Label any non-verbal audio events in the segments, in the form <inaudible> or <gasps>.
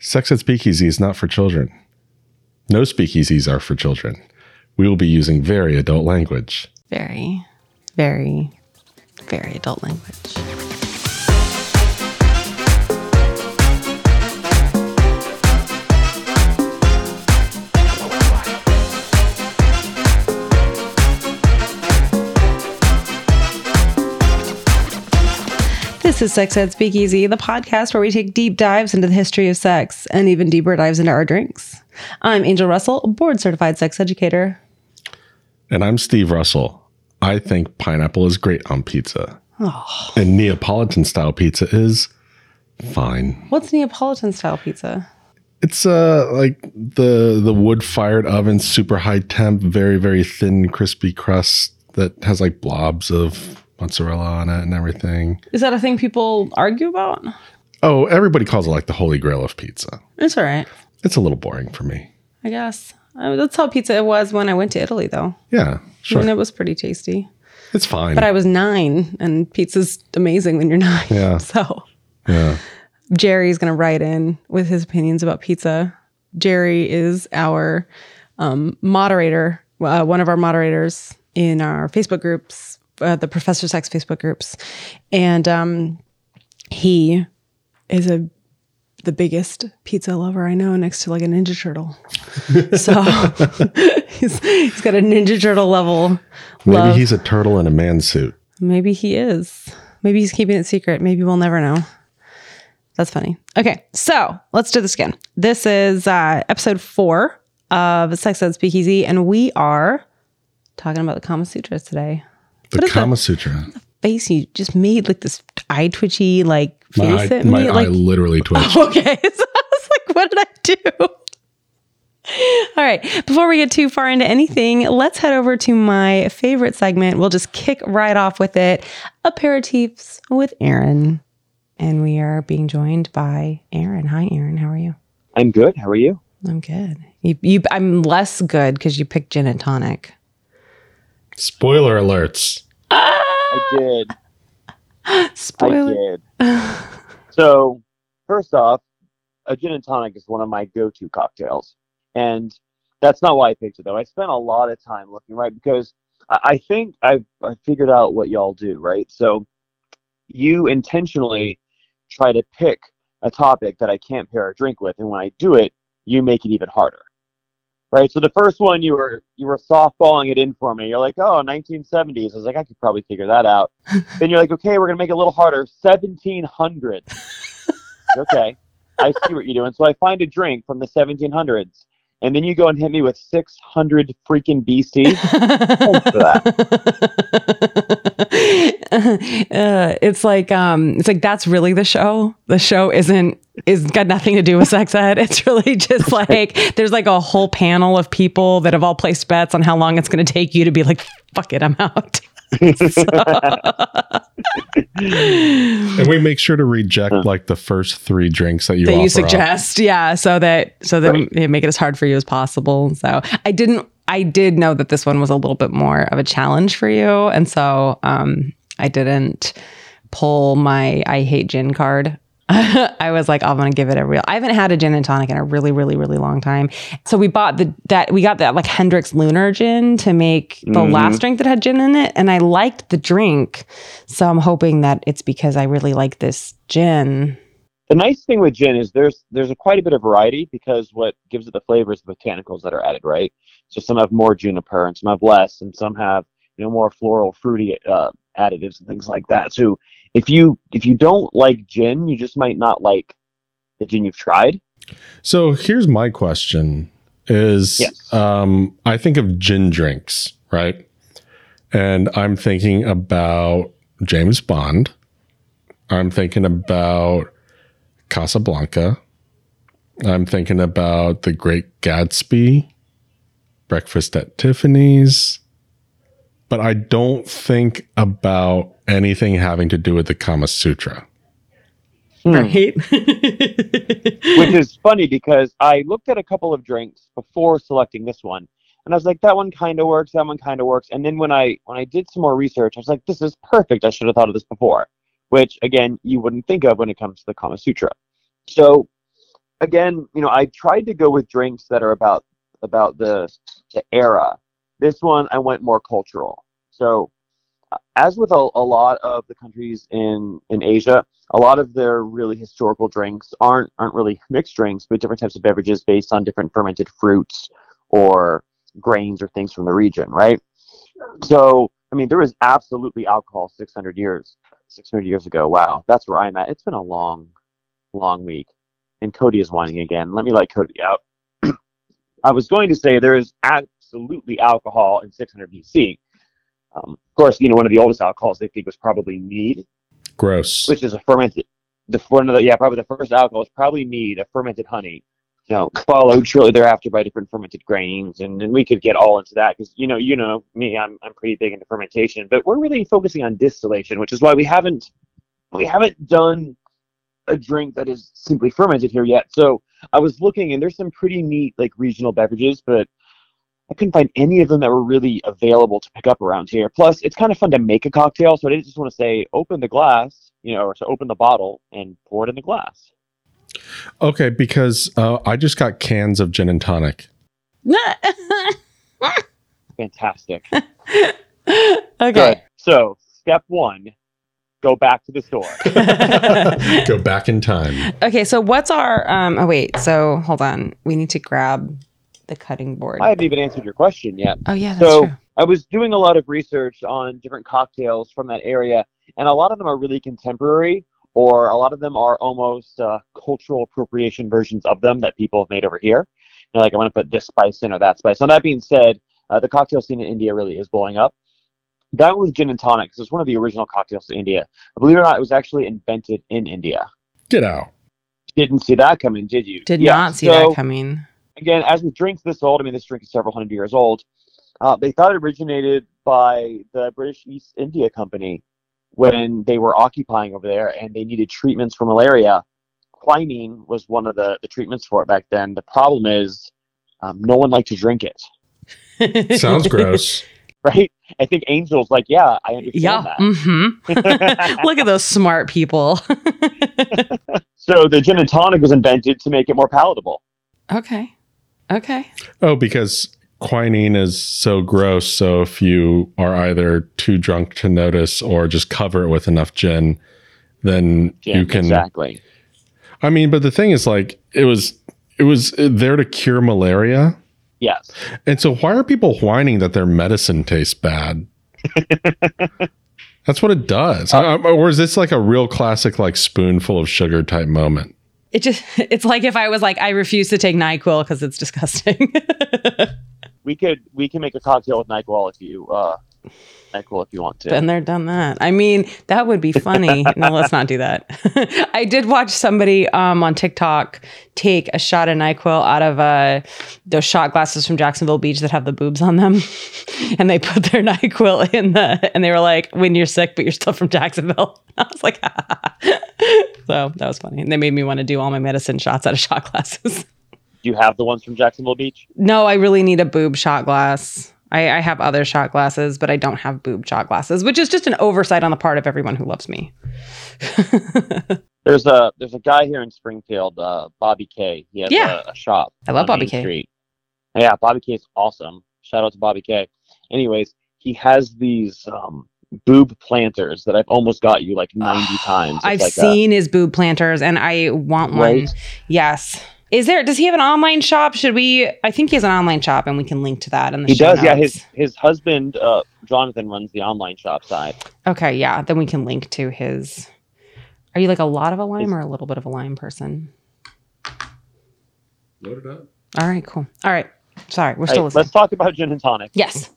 Sex Ed Speakeasy is not for children. No speakeasies are for children. We will be using very adult language. Very, very, very adult language. This is Sex Ed Speakeasy, the podcast where we take deep dives into the history of sex and even deeper dives into our drinks. I'm Angel Russell, board certified sex educator. And I'm Steve Russell. I think pineapple is great on pizza. And Neapolitan style pizza is fine. What's Neapolitan style pizza? It's uh like the the wood fired oven, super high temp, very very thin, crispy crust that has like blobs of mozzarella on it and everything. Is that a thing people argue about? Oh, everybody calls it like the holy grail of pizza. It's all right, It's a little boring for me. I guess. I mean, that's how pizza it was when I went to Italy, though. Yeah, sure. And it was pretty tasty. it's fine. But I was nine, and pizza's amazing when you're nine. Yeah. <laughs> So yeah. Jerry's going to write in with his opinions about pizza. Jerry is our um, moderator, uh, one of our moderators in our Facebook groups, uh, the Professor Sex Facebook groups, and um, he is a the biggest pizza lover I know, next to like a Ninja Turtle. <laughs> so <laughs> he's he's got a Ninja Turtle level. Maybe love. he's a turtle in a man suit. Maybe he is. Maybe he's keeping it secret. Maybe we'll never know. That's funny. Okay, so let's do this again. This is uh, episode four of Sex Ed Speakeasy, and we are talking about the Kama Sutras today. The What is Kama Sutra. Face you just made like this eye twitchy like My, face eye, at my me. eye like literally <laughs> twitched. okay, <laughs> so I was like, what did I do? All right. Before we get too far into anything, let's head over to my favorite segment. We'll just kick right off with it aperitifs with Aaron. And we are being joined by Aaron. Hi, Aaron. How are you? I'm good. How are you? I'm good. You, you, I'm less good because you picked gin and tonic. Spoiler alerts. I did. Spoiler. I did. <laughs> so, first off, a gin and tonic is one of my go-to cocktails, and that's not why I picked it though. I spent a lot of time looking right because I, I think I've I figured out what y'all do right. So, you intentionally try to pick a topic that I can't pair a drink with, and when I do it, you make it even harder. Right. So the first one you were you were softballing it in for me. You're like, oh, 1970s. I was like, I could probably figure that out. <laughs> then you're like, okay, we're gonna make it a little harder. 1700. <laughs> okay, I see what you're doing. So I find a drink from the 1700s, and then you go and hit me with 600 freaking BC. <laughs> <laughs> Uh, it's like um, it's like that's really the show. The show isn't is got nothing to do with sex ed. <laughs> It's really just like there's like a whole panel of people that have all placed bets on how long it's going to take you to be like, fuck it, I'm out. And we make sure to reject like the first three drinks that you that offer you up. suggest, yeah, so that so that Right. we make it as hard for you as possible. So I didn't, I did know that this one was a little bit more of a challenge for you, and so um, I didn't pull my I hate gin card. <laughs> I was like, I'm gonna give it a real. I haven't had a gin and tonic in a really, really, really long time. So we bought the that we got that like Hendrick's Lunar gin to make the Mhm. last drink that had gin in it, and I liked the drink. So I'm hoping that it's because I really like this gin. The nice thing with gin is there's there's a quite a bit of variety because what gives it the flavor is the botanicals that are added, right? So some have more juniper and some have less, and some have you know more floral, fruity uh, additives and things like that. So if you if you don't like gin, you just might not like the gin you've tried. So here's my question: Is Yes. um, I think of gin drinks, right? And I'm thinking about James Bond. I'm thinking about Casablanca. I'm thinking about The Great Gatsby, Breakfast at Tiffany's. But I don't think about anything having to do with the Kama Sutra. Hmm. Right. <laughs> Which is funny because I looked at a couple of drinks before selecting this one, and I was like, that one kind of works, that one kind of works. And then when I when I did some more research, I was like, this is perfect. I should have thought of this before. Which again, you wouldn't think of when it comes to the Kama Sutra. So again, you know, I tried to go with drinks that are about about the the era. This one I went more cultural. So as with a, a lot of the countries in in Asia, a lot of their really historical drinks aren't aren't really mixed drinks, but different types of beverages based on different fermented fruits or grains or things from the region, right? So, I mean, there was absolutely alcohol 600 years, 600 years ago. Wow, that's where I'm at. It's been a long, long week, and Cody is whining again. Let me let Cody out. <clears throat> I was going to say there is absolutely alcohol in 600 BC. Um, of course, you know one of the oldest alcohols they think was probably mead, Gross. which is a fermented. The one of the yeah probably the first alcohol is probably mead, a fermented honey. You know, followed shortly thereafter by different fermented grains, and, and we could get all into that because you know you know me, I'm I'm pretty big into fermentation, but we're really focusing on distillation, which is why we haven't we haven't done a drink that is simply fermented here yet. So I was looking, and there's some pretty neat like regional beverages, but I couldn't find any of them that were really available to pick up around here. Plus, it's kind of fun to make a cocktail, so I didn't just want to say open the glass, you know, or to open the bottle and pour it in the glass. Okay, because uh, I just got cans of gin and tonic. <laughs> Fantastic. <laughs> okay. Good. So, step one, go back to the store. <laughs> Go back in time. Okay, so what's our um oh wait, so hold on. We need to grab the cutting board. I haven't even answered your question yet. oh yeah, that's So true. I was doing a lot of research on different cocktails from that area, and a lot of them are really contemporary, or a lot of them are almost uh, cultural appropriation versions of them that people have made over here. You know, like I want to put this spice in or that spice. Now that being said, uh, the cocktail scene in India really is blowing up. That was gin and tonic. 'cause It's one of the original cocktails in India. Believe it or not, it was actually invented in India. Get out. Didn't see that coming, did you? Did Yeah, not see so- that coming. Again, as with drinks this old, I mean, this drink is several hundred years old. Uh, they thought it originated by the British East India Company when they were occupying over there and they needed treatments for malaria. Quinine was one of the, the treatments for it back then. The problem is um, no one liked to drink it, <laughs> Sounds gross. <laughs> right? I think Angel's like, yeah, I understand Yeah. that. Mm-hmm. <laughs> Look at those smart people. So the gin and tonic was invented to make it more palatable. okay. Okay. Oh, because quinine is so gross. So if you are either too drunk to notice or just cover it with enough gin, then Gin, you can. exactly. I mean, but the thing is, like, it was it was there to cure malaria, Yes. and so why are people whining that their medicine tastes bad? <laughs> That's what it does. I- I- or is this like a real classic, like spoonful of sugar type moment? It just <laughs> it's like if I was like, I refuse to take NyQuil because it's disgusting. <laughs> We could we can make a cocktail with NyQuil if you uh If you want to. Been there, done that. I mean, that would be funny. no, let's not do that. <laughs> I did watch somebody um, on TikTok take a shot of NyQuil out of uh, those shot glasses from Jacksonville Beach that have the boobs on them. <laughs> and they put their <laughs> NyQuil in the, and they were like, when you're sick, but you're still from Jacksonville. I was like, so that was funny. And they made me want to do all my medicine shots out of shot glasses. Do you have the ones from Jacksonville Beach? no, I really need a boob shot glass. I, I have other shot glasses, but I don't have boob shot glasses, which is just an oversight on the part of everyone who loves me. <laughs> There's a there's a guy here in Springfield, uh, Bobby K. He has Yeah. a, a shop. I love Bobby Main K. Street. Yeah, Bobby K is awesome. Shout out to Bobby K. Anyways, he has these um, boob planters that I've almost got you like 90 <sighs> times. It's I've like a- seen his boob planters and I want one. Right? Yes. Is there does he have an online shop? Should we I think he has an online shop and we can link to that in the He show does. Yeah, his his husband uh, Jonathan runs the online shop side. Okay, yeah. Then we can link to his Are you like a lot of a lime or a little bit of a lime person? Load it up. All right, cool. All right. Sorry, we're Hey, still listening. let's talk about gin and tonic. Yes.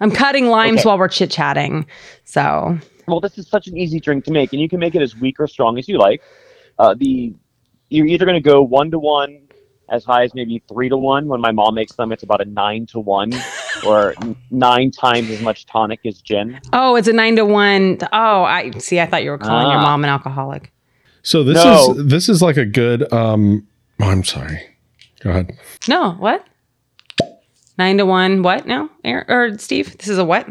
I'm cutting limes Okay. while we're chit chatting. So Well, this is such an easy drink to make, and you can make it as weak or strong as you like. Uh, the you're either going to go one to one, as high as maybe three to one. When my mom makes them, it's about a nine to one, <laughs> or nine times as much tonic as gin. Oh, it's a nine to one. Oh, I see. I thought you were calling your Ah. mom an alcoholic. So this No. is this is like a good. um oh, I'm sorry. Go ahead. No, what? Nine to one. What now, Aaron, or Steve? This is a what?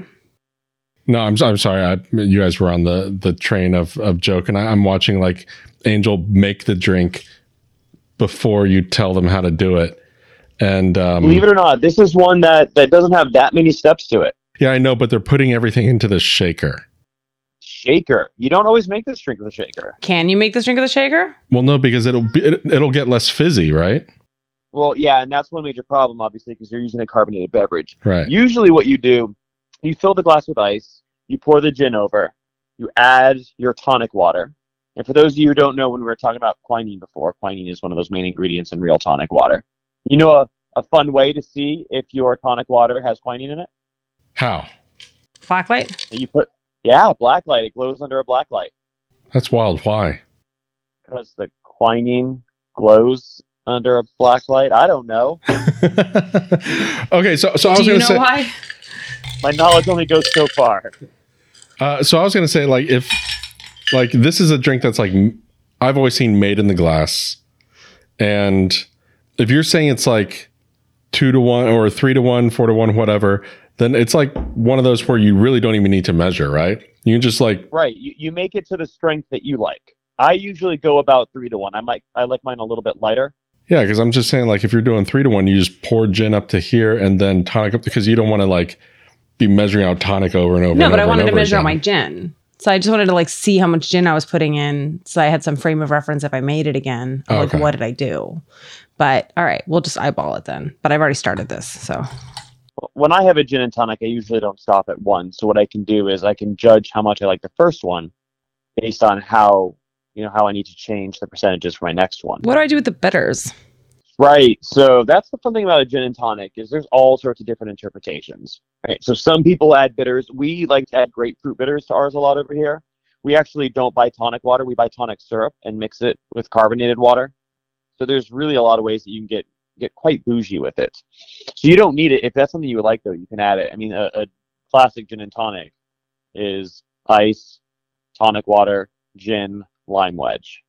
No, I'm I'm sorry. I, you guys were on the the train of of joke, and I, I'm watching like Angel make the drink before you tell them how to do it. And um, Believe it or not, this is one that that doesn't have that many steps to it. yeah, I know, but they're putting everything into the shaker. Shaker. You don't always make this drink with a shaker. Can you make this drink with a shaker? Well, no, because it'll be, it, it'll get less fizzy, right? Well, yeah, and that's one major problem, obviously, because you're using a carbonated beverage. Right. Usually, what you do, you fill the glass with ice, you pour the gin over, you add your tonic water. And for those of you who don't know, when we were talking about quinine before, quinine is one of those main ingredients in real tonic water. You know a, a fun way to see if your tonic water has quinine in it? How? Blacklight? You put, yeah, black light. It glows under a black light That's wild. Why? because the quinine glows under a black light. I don't know. <laughs> okay, so so I was Do you gonna know say, why? My knowledge only goes so far. uh, so I was gonna say, like, if like this is a drink that's like I've always seen made in the glass, and if you're saying it's like two to one or three to one, four to one, whatever, then it's like one of those where you really don't even need to measure, right? You can just like Right. You, you make it to the strength that you like. I usually go about three to one. I might I like mine a little bit lighter. Yeah, because I'm just saying, like, if you're doing three to one, you just pour gin up to here and then tonic up because you don't want to like be measuring out tonic over and over. No, and but I over and wanted to over measure out my gin. So I just wanted to like see how much gin I was putting in, so I had some frame of reference if I made it again. of, oh, Like, Okay. what did I do? But all right, we'll just eyeball it then. But I've already started this, so When I have a gin and tonic, I usually don't stop at one. So what I can do is I can judge how much I like the first one based on how you know how I need to change the percentages for my next one. what do I do with the bitters? Right. So that's the fun thing about a gin and tonic is there's all sorts of different interpretations. Right. So some people add bitters. We like to add grapefruit bitters to ours a lot over here. We actually don't buy tonic water. We buy tonic syrup and mix it with carbonated water. So there's really a lot of ways that you can get get quite bougie with it. So you don't need it. If that's something you would like though, you can add it. I mean, a, a classic gin and tonic is ice, tonic water, gin, lime wedge,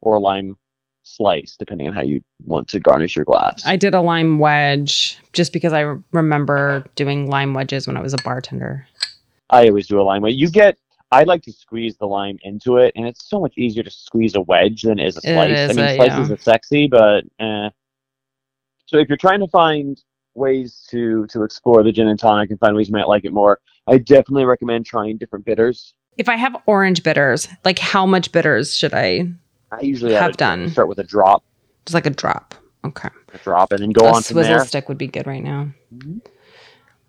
or lime slice, depending on how you want to garnish your glass. I did a lime wedge just because I remember doing lime wedges when I was a bartender. I always do a lime wedge. You get, I like to squeeze the lime into it, and it's so much easier to squeeze a wedge than it is a slice. is I mean, a- slices yeah. are sexy, but eh. So if you're trying to find ways to to explore the gin and tonic and find ways you might like it more, I definitely recommend trying different bitters. If I have orange bitters, like how much bitters should I? I usually Have done. start with a drop, Just like a drop. Okay. a drop, and then go a on from swizzle there. stick would be good right now. Mhm.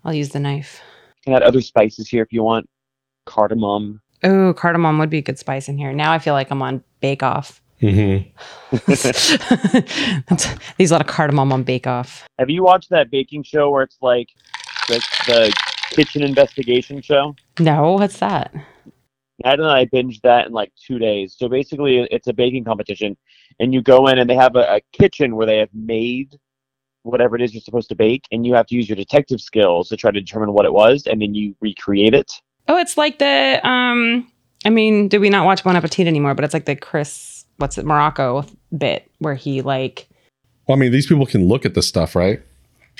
I'll use the knife. You can add other spices here if you want, cardamom. Oh, cardamom would be a good spice in here. Now I feel like I'm on Bake Off. Mm Mhm. These a lot of cardamom on Bake Off. Have you watched that baking show where it's like the, the kitchen investigation show? No, what's that? Nat and I binged that in like two days. So basically, it's a baking competition, and you go in and they have a, a kitchen where they have made whatever it is you're supposed to bake, and you have to use your detective skills to try to determine what it was, and then you recreate it. Oh, it's like the um. I mean, did we not watch Bon Appetit anymore? But it's like the Chris, what's it, Morocco bit where he like. Well, I mean, these people can look at the stuff, right?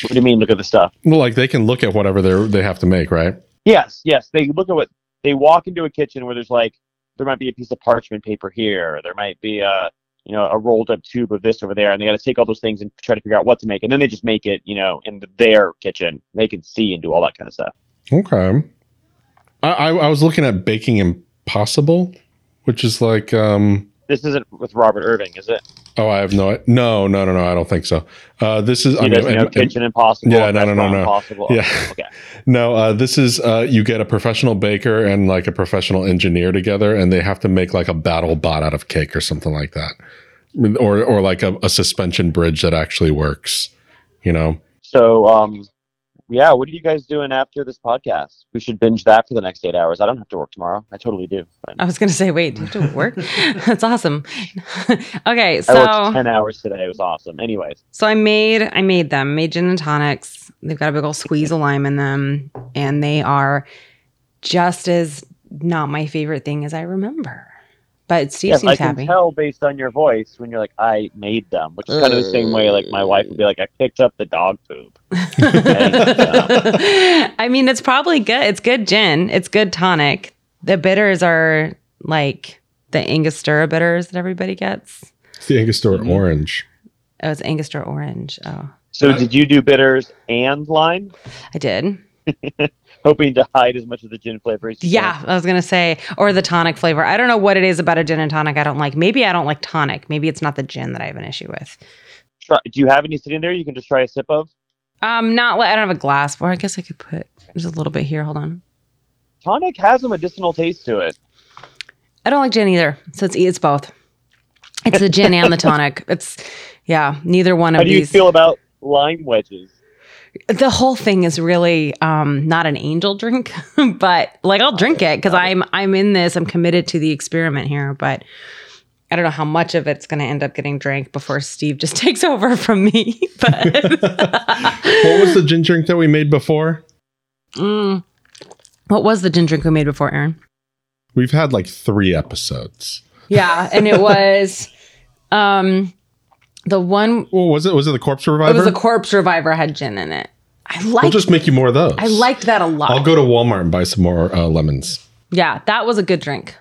What do you mean? Look at the stuff. Well, like they can look at whatever they they have to make, right? Yes, yes. They look at what they walk into a kitchen where there's like there might be a piece of parchment paper here, or there might be a you know a rolled up tube of this over there, and they got to take all those things and try to figure out what to make, and then they just make it, you know, in their kitchen. They can see and do all that kind of stuff. Okay. I I, I was looking at Baking Impossible, which is like um. This isn't with Robert Irvine, is it? Oh, I have no no no no no. I don't think so. Uh, this is I You mean, guys know and- Kitchen Impossible. yeah, no, no, no, no. Impossible. Yeah. Okay. <laughs> No, uh, this is uh, you get a professional baker and like a professional engineer together, and they have to make like a battle bot out of cake or something like that, or or like a, a suspension bridge that actually works. You know, So, um, yeah, what are you guys doing after this podcast? We should binge that for the next eight hours. I don't have to work tomorrow. I totally do. But I was gonna say, wait, do you have to work? <laughs> That's awesome. <laughs> okay, I so worked ten hours today. It was awesome. Anyways. So I made I made them, made gin and tonics. They've got a big old squeeze of lime in them, and they are just as not my favorite thing as I remember. But Steve Yes, I seems can happy. tell based on your voice when you're like, I made them, which is kind of the same way like my wife would be like, I picked up the dog poop. <laughs> I mean, it's probably good. It's good gin. It's good tonic. The bitters are like the Angostura bitters that everybody gets. it's the Angostura Mhm. orange. Oh, it's Angostura orange. Oh, So did you do bitters and lime, I did. <laughs> hoping to hide as much of the gin flavor as you Yeah, can? I was gonna say, or the tonic flavor. I don't know what it is about a gin and tonic I don't like. Maybe I don't like tonic. Maybe it's not the gin that I have an issue with. Try, do you have any sitting there you can just try a sip of? Um, not. I don't have a glass. Or I guess I could put. just a little bit here. Hold on. Tonic has a medicinal taste to it. I don't like gin either. So it's it's both. It's the gin and the <laughs> tonic. It's yeah, neither one of How do you these. feel about lime wedges? The whole thing is really um not an angel drink, <laughs> but like I'll drink it because I'm I'm in this. I'm committed to the experiment here, but I don't know how much of it's going to end up getting drank before Steve just <laughs> takes over from me. <laughs> But What was the gin drink that we made before? Mm. what was the gin drink we made before, Aaron? We've had like three episodes. Yeah, and it was um the one. Well, was it? Was it the Corpse Reviver? It was a corpse reviver had gin in it. I we'll just make you more of those. I liked that a lot. I'll go to Walmart and buy some more uh, lemons. yeah, that was a good drink.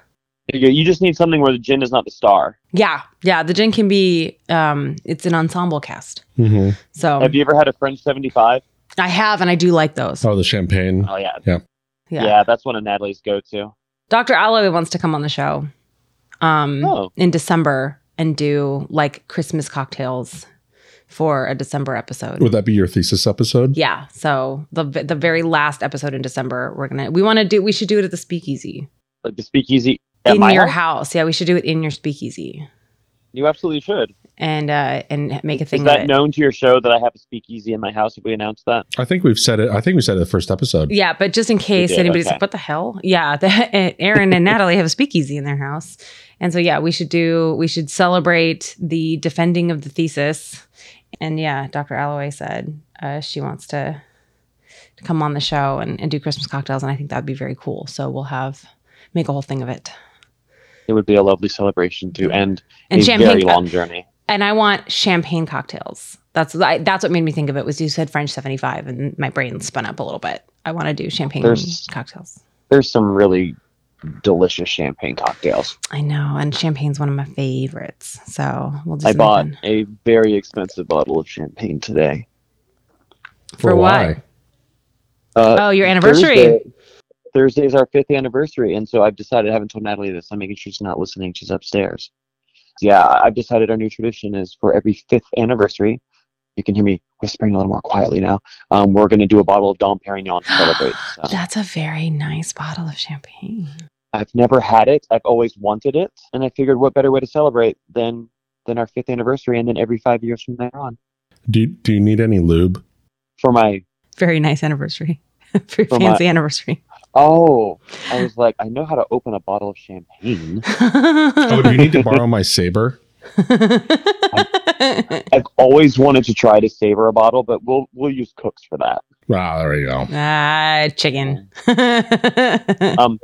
You go- You just need something where the gin is not the star. Yeah, yeah. The gin can be. Um, it's an ensemble cast. Mm-hmm. So Have you ever had a French 75? I have, and I do like those. Oh, the champagne. Oh, yeah. Yeah. Yeah, that's one of Natalie's go to. Dr. Alloway wants to come on the show um, Oh. in December and do like Christmas cocktails for a December episode. Would that be your thesis episode? yeah. So the the very last episode in December, we're gonna we want to do we should do it at the Speakeasy Like the speakeasy at in my your house. house. Yeah, we should do it in your Speakeasy You absolutely should. and uh and make a Is thing of that it. known to your show that I have a speakeasy in my house? If we announce that, I think we've said it. I think we said it the first episode. Yeah, but just in case did, anybody's okay. like, "What the hell?" Yeah, the, <laughs> Aaron and Natalie have a speakeasy in their house, and so yeah, we should do. We should celebrate the defending of the thesis. And yeah, Dr. Alloway said uh, she wants to to come on the show and, and do Christmas cocktails, and I think that would be very cool. So we'll have make a whole thing of it. it would be a lovely celebration to end And a champagne, very long journey. and I want champagne cocktails. That's I, that's what made me think of it. Was you said French seventy five, and my brain spun up a little bit. I want to do champagne There's- cocktails. There's some really delicious champagne cocktails. I know, and champagne's one of my favorites. So we'll just I bought one. a very expensive bottle of champagne today. For what? Uh, Oh, your anniversary. Thursday, Thursday is our fifth anniversary, and so I've decided. I haven't told Natalie this. I'm making sure she's not listening. She's upstairs. Yeah, I've decided our new tradition is for every fifth anniversary. You can hear me whispering a little more quietly now. Um, we're going to do a bottle of Dom Perignon to celebrate. So, <gasps> That's a very nice bottle of champagne. I've never had it. I've always wanted it, and I figured what better way to celebrate than than our fifth anniversary, and then every five years from there on. Do you, Do you need any lube? For my Very nice anniversary. <laughs> very For my- fancy anniversary. oh, I was like, I know how to open a bottle of champagne. Oh, do you need to borrow my saber? I've always wanted to try to savor a bottle, but we'll we'll use cooks for that. Ah, there you go. ah, chicken. Um,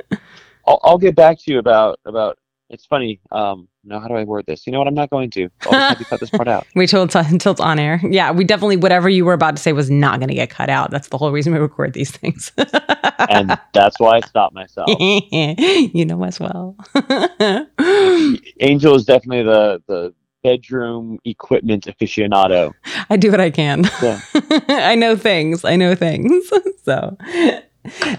I'll, I'll get back to you about about. It's funny. Um, no, how do I word this? You know what? I'm not going to. I'll just have you cut this part out. we told until it's on air. Yeah, we definitely, whatever you were about to say was not going to get cut out. That's the whole reason we record these things. <laughs> And that's why I stopped myself. <laughs> you know as well. <laughs> Angel is definitely the the bedroom equipment aficionado. I do what I can. Yeah. I know things. I know things. so,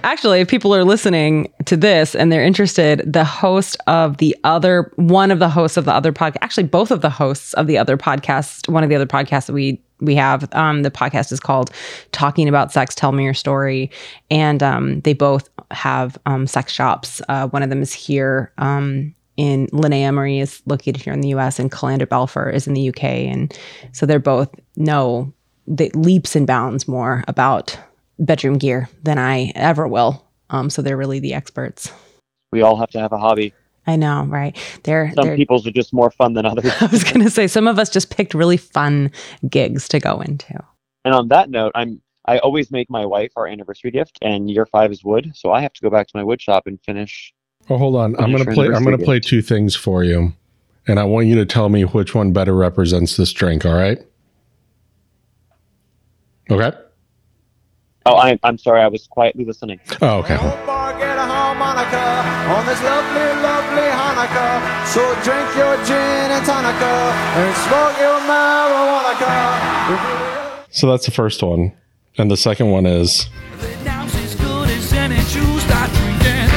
actually, if people are listening to this and they're interested, the host of the other, one of the hosts of the other podcast, actually, both of the hosts of the other podcast, one of the other podcasts that we we have, um, the podcast is called "Talking About Sex." Tell me your story, and um, they both have um, sex shops. Uh, one of them is here. Um, in Linnea Marie is located here in the U.S. and Calander Balfour is in the U.K. And so they're both know the leaps and bounds more about bedroom gear than I ever will. Um, so they're really the experts. We all have to have a hobby. I know, right? They're, Some they're people's are just more fun than others. <laughs> I was gonna say some of us just picked really fun gigs to go into. And on that note, I'm I always make my wife our anniversary gift, and year five is wood, so I have to go back to my wood shop and finish. Oh, hold on. I'm gonna play. I'm gonna play two things for you, and I want you to tell me which one better represents this drink. All right. Okay. Oh, I, I'm sorry, I was quietly listening. Oh, okay. Old boy get a home on a Hanukkah, on this lovely, lovely Hanukkah. So drink your gin and tonica and smoke your marijuana. So that's the first one. And the second one is Now's as good as any juice start drinking.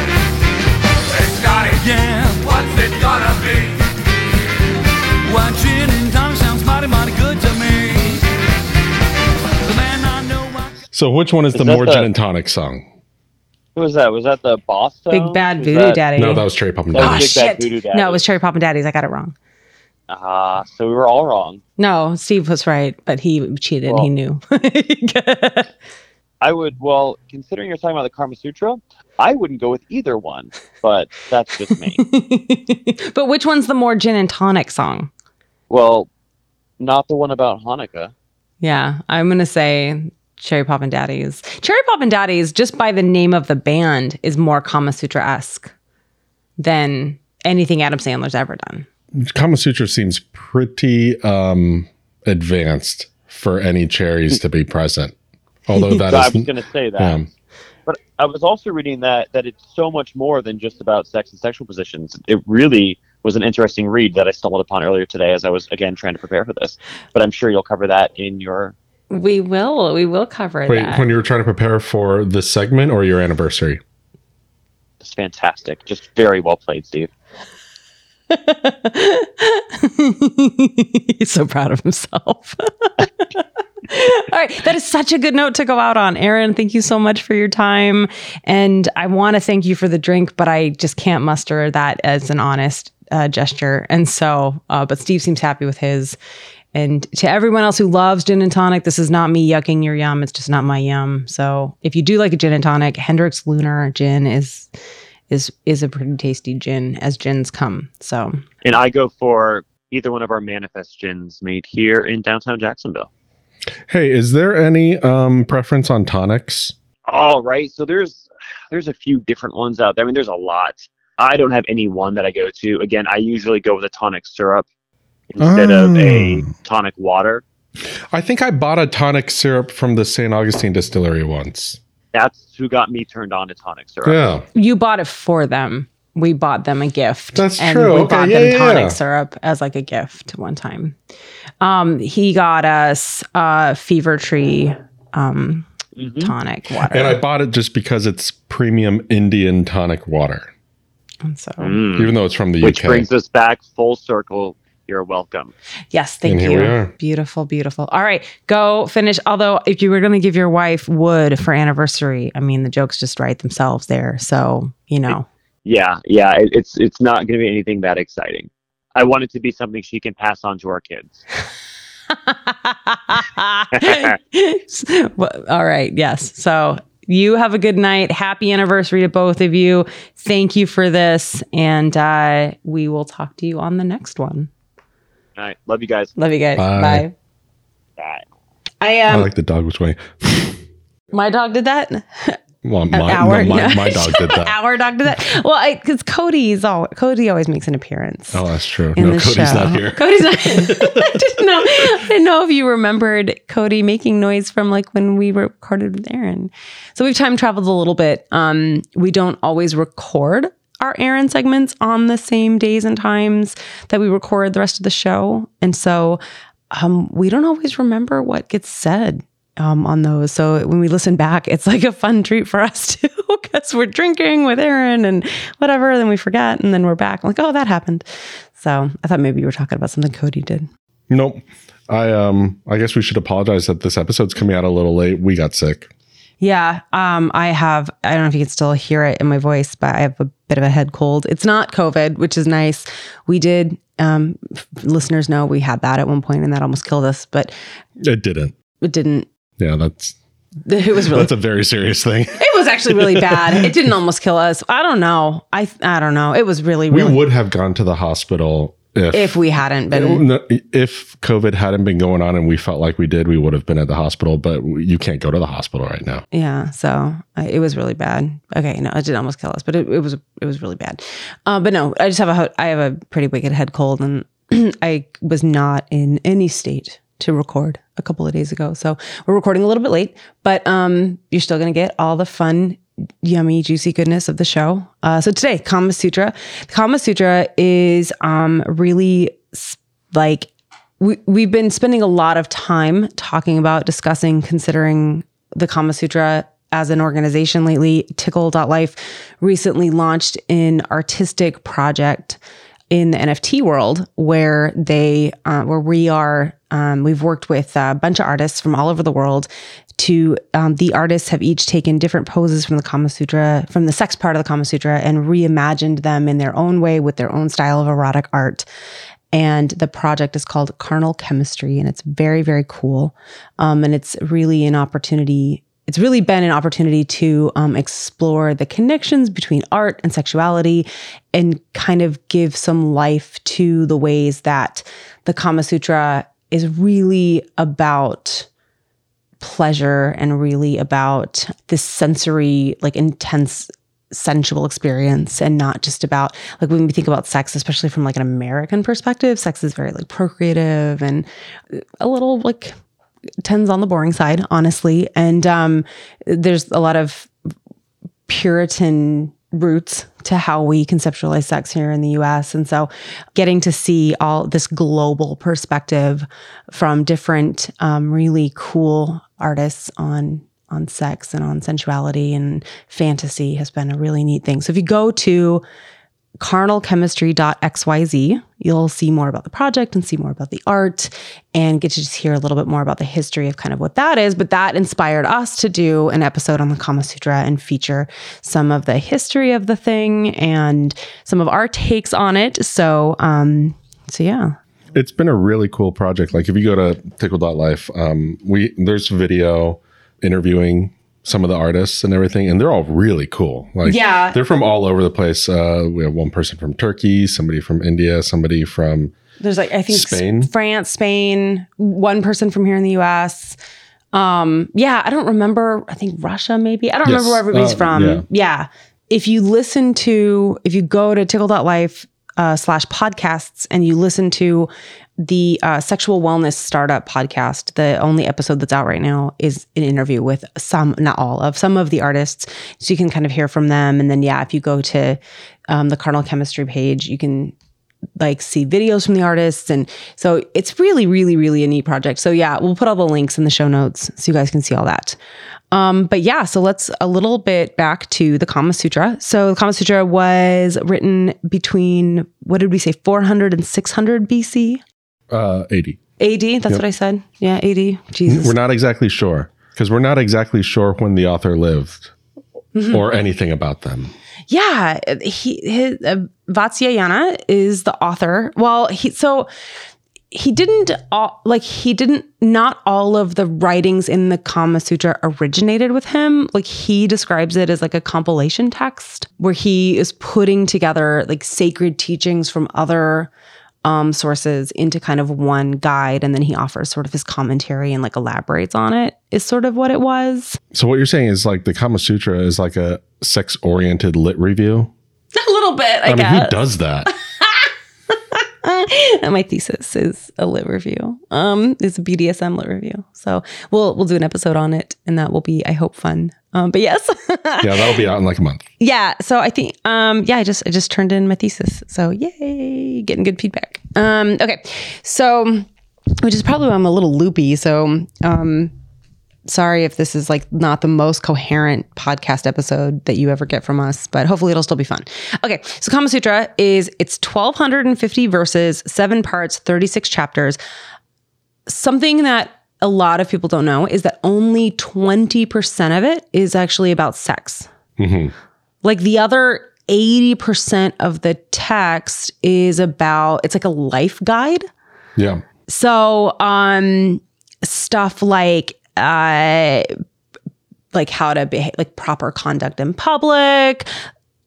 It's got it. Yeah. What's it gonna be? So which one is, the more the- gin and tonic song? Who was that? Was that the boss? Big Bad Was Voodoo that- Daddy. No, that was Cherry Poppin' That was Oh, Daddy. Big Bad shit. Daddy. No, it was Cherry Poppin' Daddy's. I got it wrong. Ah, so we were all wrong. No, Steve was right, but he cheated. Well- he knew. <laughs> I would, well, considering you're talking about the Karma Sutra, I wouldn't go with either one, but that's just me. <laughs> but which one's the more gin and tonic song? well, not the one about Hanukkah. Yeah, I'm gonna say Cherry Poppin' Daddies. Cherry Poppin' Daddies, just by the name of the band, is more Kama Sutra esque than anything Adam Sandler's ever done. Kama Sutra seems pretty um, advanced for any cherries to be present. Although that So <laughs> I is, was going to say that. yeah. But I was also reading that that it's so much more than just about sex and sexual positions. It really was an interesting read that I stumbled upon earlier today as I was again trying to prepare for this. But I'm sure you'll cover that in your. We will. We will cover Wait, that. when you were trying to prepare for this segment or your anniversary? It's fantastic, just very well played, Steve. <laughs> He's so proud of himself. <laughs> All right. That is such a good note to go out on. Aaron, thank you so much for your time. And I want to thank you for the drink, but I just can't muster that as an honest uh, gesture. And so, uh, but Steve seems happy with his. And to everyone else who loves gin and tonic, this is not me yucking your yum. It's just not my yum. So if you do like a gin and tonic, Hendrick's Lunar gin is is is a pretty tasty gin as gins come. So And I go for either one of our manifest gins made here in downtown Jacksonville. Hey, is there any um, preference on tonics? All right. So there's there's a few different ones out there. I mean, there's a lot. I don't have any one that I go to. Again, I usually go with a tonic syrup instead of a Oh. tonic water. I think I bought a tonic syrup from the St. Augustine distillery once. That's who got me turned on to tonic syrup. Yeah. you bought it for them. We bought them a gift. That's and true. We Okay, bought yeah, them yeah, tonic yeah. syrup as like a gift one time. Um, he got us a Fever Tree um, Mhm. tonic water. And I bought it just because it's premium Indian tonic water, And so, Mm. even though it's from the Which UK. brings us back full circle. You're welcome. yes, thank And here you. we are. Beautiful, beautiful. All right, go finish. Although, if you were going to give your wife wood for anniversary, I mean, the jokes just write themselves there. So, you know. Yeah, yeah. It, it's it's not going to be anything that exciting. I want it to be something she can pass on to our kids. <laughs> Well, All right. Yes. So you have a good night. Happy anniversary to both of you. Thank you for this. And uh, we will talk to you on the next one. All right. Love you guys. Love you guys. Bye. Bye. Bye. I I um, like the dog was way. <laughs> my dog did that. Well, my, Our no, my, no. <laughs> my dog did that. <laughs> Our dog did that. Well, because Cody's all Cody always makes an appearance. Oh, that's true. in No, the Cody's show. not here. Cody's not. I didn't know. I didn't know if you remembered Cody making noise from like when we recorded with Aaron. So we've time traveled a little bit. Um, we don't always record our Aaron segments on the same days and times that we record the rest of the show, and so um, we don't always remember what gets said um, on those. So when we listen back, it's like a fun treat for us <laughs> too, because we're drinking with Aaron and whatever. Then we forget, and then we're back. I'm like, oh, that happened. So I thought maybe you were talking about something Cody did. Nope. I um I guess we should apologize that this episode's coming out a little late. We got sick. Yeah, um, I have. I don't know if you can still hear it in my voice, but I have a bit of a head cold. It's not COVID, which is nice. We did. Um, listeners know we had that at one point, and that almost killed us, but It didn't. it didn't. Yeah, that's <laughs> It was really that's a very serious thing. <laughs> It was actually really bad. It didn't <laughs> almost kill us. I don't know. I I don't know. It was really We would have gone to the hospital if if we hadn't been. If COVID hadn't been going on and we felt like we did, we would have been at the hospital. But you can't go to the hospital right now. Yeah, so I, it was really bad. Okay, no, it did almost kill us, but it, it was it was really bad. Uh, but no, I just have a i have a pretty wicked head cold, and <clears throat> I was not in any state to record a couple of days ago. So we're recording a little bit late, but um, you're still gonna get all the fun yummy, juicy goodness of the show. Uh, so today, Kama Sutra. Kama Sutra is um, really s- like we, we've been spending a lot of time talking about discussing, considering the Kama Sutra as an organization lately. Tickle.life recently launched an artistic project in the NFT world where they, uh, where we are, um, we've worked with a bunch of artists from all over the world. To um, the artists have each taken different poses from the Kama Sutra, from the sex part of the Kama Sutra, and reimagined them in their own way with their own style of erotic art and the project is called Carnal Chemistry, and it's very, very cool. Um, and it's really an opportunity. It's really been an opportunity to um, explore the connections between art and sexuality, and kind of give some life to the ways that the Kama Sutra is really about pleasure and really about this sensory, like intense sensual experience and not just about like when we think about sex especially from like an american perspective sex is very like procreative and a little like tends on the boring side honestly. And um there's a lot of puritan roots to how we conceptualize sex here in the US. And so getting to see all this global perspective from different um, really cool artists on on sex and on sensuality and fantasy has been a really neat thing. So if you go to carnalchemistry.xyz, you'll see more about the project and see more about the art and get to just hear a little bit more about the history of kind of what that is. But that inspired us to do an episode on the Kama Sutra and feature some of the history of the thing and some of our takes on it. So, um, so yeah. It's been a really cool project. Like if you go to tickle.life, um, we there's video interviewing some of the artists and everything, and they're all really cool. Like Yeah. they're from all over the place. Uh, we have one person from Turkey, somebody from India, somebody from There's like I think Spain? France, Spain, one person from here in the US. Um, yeah, I don't remember. I think Russia, maybe. I don't Yes. remember where everybody's Uh, from. yeah. Yeah. If you listen to, if you go to tickle.life uh, slash podcasts and you listen to the uh, sexual wellness startup podcast, the only episode that's out right now is an interview with some, not all of some of the artists. So you can kind of hear from them. And then, yeah, if you go to um, the Carnal Chemistry page, you can like see videos from the artists. And so it's really really really a neat project. So yeah we'll put all the links in the show notes so you guys can see all that. Um, but yeah so let's a little bit back to the kama sutra. So the kama sutra was written between what did we say 400 and 600 bc uh, 80. ad that's what i said? Yeah 80 jesus. We're not exactly sure because we're not exactly sure when the author lived Mm-hmm. or anything about them. Yeah, he his uh, Vatsyayana is the author. Well, he so he didn't all, like he didn't not all of the writings in the Kama Sutra originated with him. Like he describes it as like a compilation text where he is putting together like sacred teachings from other um, sources into kind of one guide, and then he offers sort of his commentary and like elaborates on it. Is sort of what it was. So what you're saying is like the Kama Sutra is like a sex oriented lit review. <laughs> A little bit, I, I mean, who does that? <laughs> <laughs> my thesis is a lit review. Um, it's a BDSM lit review. So we'll we'll do an episode on it, and that will be, I hope, fun. Um, but yes, <laughs> yeah, that'll be out in like a month. yeah. So I think, um, yeah, I just I just turned in my thesis. So yay, getting good feedback. Um, okay, so which is probably why I'm a little loopy. So um, sorry if this is like not the most coherent podcast episode that you ever get from us, but hopefully it'll still be fun. Okay, so Kama Sutra is it's 1250 verses, 7 parts, 36 chapters. Something that a lot of people don't know is that only 20% of it is actually about sex. Like the other 80% of the text is about it's like a life guide. Yeah. So, um, stuff like uh, like how to behave, like proper conduct in public,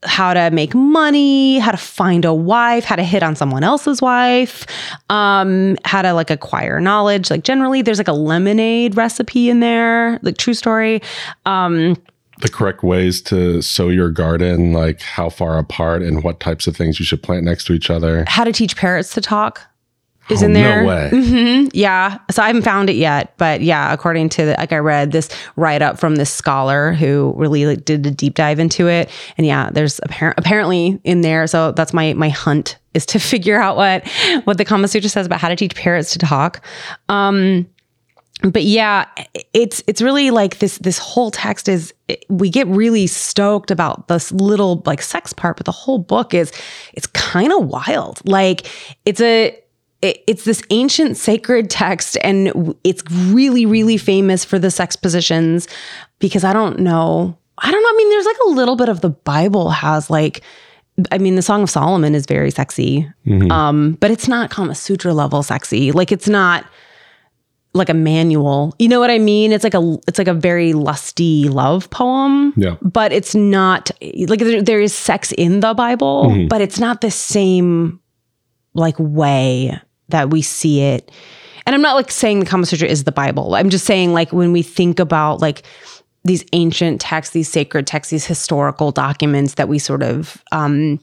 how to make money, how to find a wife, how to hit on someone else's wife, um, how to like acquire knowledge. Like generally, there's like a lemonade recipe in there, like true story. Um, The correct ways to sow your garden, like how far apart and what types of things you should plant next to each other. how to teach parrots to talk. Is Oh, in there. No way. Mhm, yeah. So I haven't found it yet, but yeah, according to the, like I read this write up from this scholar who really like, did a deep dive into it, and yeah, there's apparent apparently in there. So that's my my hunt is to <laughs> figure out what what the Kama Sutra says about how to teach parrots to talk. Um, but yeah, it's it's really like this this whole text is we get really stoked about this little like sex part, but the whole book is it's kind of wild. Like it's a it- it's this ancient sacred text and it's really really famous for the sex positions because I don't know. I don't know. I mean, there's like a little bit of the Bible has like I mean, the Song of Solomon is very sexy. Um, but it's not Kama Sutra level sexy. Like it's not like a manual. You know what I mean? It's like a it's like a very lusty love poem. Yeah. But it's not like there, there is sex in the Bible, but it's not the same like way that we see it. And I'm not like saying the Kama Sutra is the Bible. I'm just saying like when we think about like these ancient texts, these sacred texts, these historical documents that we sort of um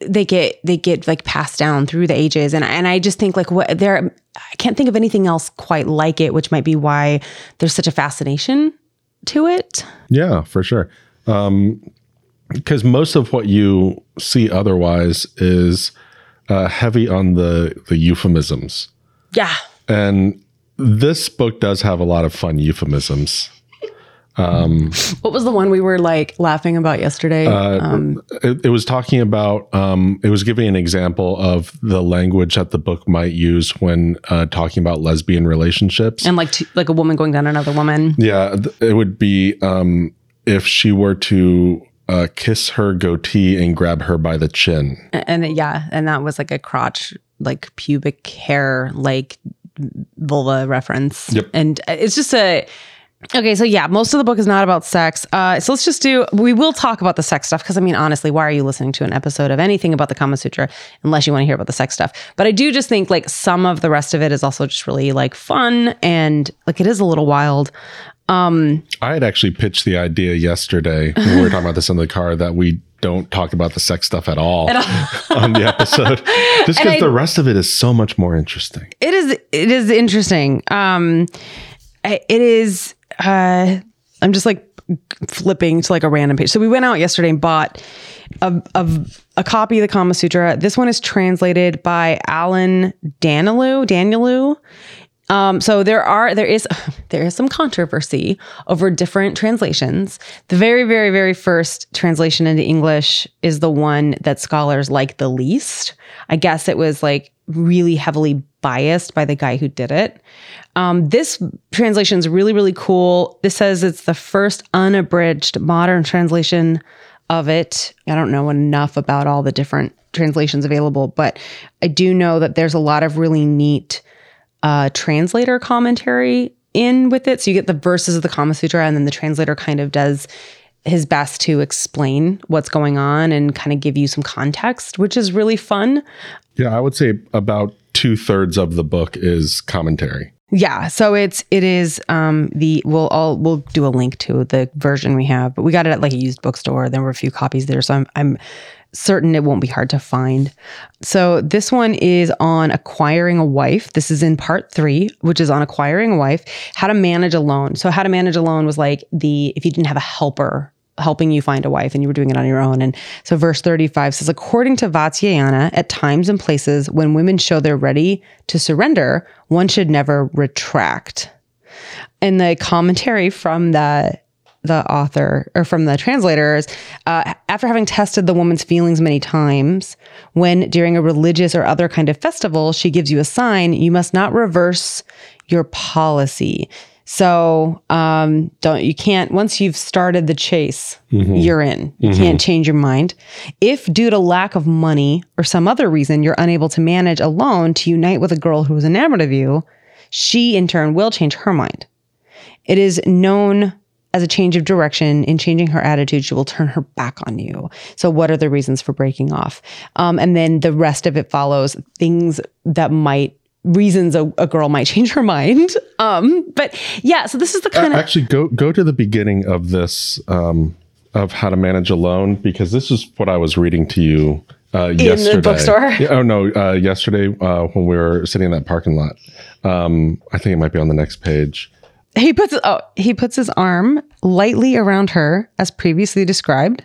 they get they get like passed down through the ages and and I just think like what there I can't think of anything else quite like it which might be why there's such a fascination to it. Yeah, for sure. Um Because most of what you see otherwise is uh, heavy on the the euphemisms, Yeah. and this book does have a lot of fun euphemisms. What was the one we were like laughing about yesterday? um, It, it was talking about. Um, it was giving an example of the language that the book might use when uh, talking about lesbian relationships. and like to, like a woman going down another woman. Yeah, th- it would be um, if she were to uh, kiss her goatee and grab her by the chin. And it- yeah, and that was like a crotch like pubic hair like vulva reference. Yep. And it's just a Okay, so yeah, most of the book is not about sex. Uh, so let's just do. We will talk about the sex stuff because I mean, honestly, why are you listening to an episode of anything about the Kama Sutra unless you want to hear about the sex stuff? But I do just think like some of the rest of it is also just really like fun and like it is a little wild. I had actually pitched the idea yesterday when we were talking about this in the car that we don't talk about the sex stuff at all, <laughs> on the episode, <laughs> just because the rest of it is so much more interesting. it is it is interesting. Um it is uh i'm just like flipping to like a random page. So we went out yesterday and bought a, a, a copy of the kama sutra. This one is translated by Alain Daniélou Daniélou um, so there are there is <laughs> there is some controversy over different translations. The very very very first translation into English is the one that scholars like the least. I guess it was like really heavily biased by the guy who did it. Um, this translation is really really cool. This says it's the first unabridged modern translation of it. I don't know enough about all the different translations available, but I do know that there's a lot of really neat uh, translator commentary in with it. So you get the verses of the Kama Sutra, and then the translator kind of does his best to explain what's going on and kind of give you some context, which is really fun. Yeah, I would say about two thirds of the book is commentary. Yeah, so it's it is um the we'll all we'll do a link to the version we have, but we got it at like a used bookstore. There were a few copies there, so I'm I'm certain it won't be hard to find. So this one is on acquiring a wife. This is in part 3, which is on acquiring a wife, how to manage alone. So how to manage alone was like the if you didn't have a helper helping you find a wife and you were doing it on your own. And so verse 35 says, according to Vatsyayana, at times and places when women show they're ready to surrender, one should never retract. And the commentary from the the author or from the translators, uh, after having tested the woman's feelings many times, when during a religious or other kind of festival she gives you a sign, you must not reverse your policy. So um, don't you can't once you've started the chase, you're in. You can't change your mind. If due to lack of money or some other reason you're unable to manage a loan to unite with a girl who is enamored of you, she in turn will change her mind. It is known as a change of direction. In changing her attitude, she will turn her back on you. So, what are the reasons for breaking off? Um, and then the rest of it follows things that might reasons a, a girl might <laughs> change her mind. Um, but yeah, so this is the kind of Actually, go go to the beginning of this um, of how to manage alone because this is what I was reading to you Uh, yesterday. bookstore? Yeah, oh no, uh, yesterday uh, when we were sitting in that parking lot. Um, I think it might be on the next page. He puts oh, he puts his arm lightly around her as previously described.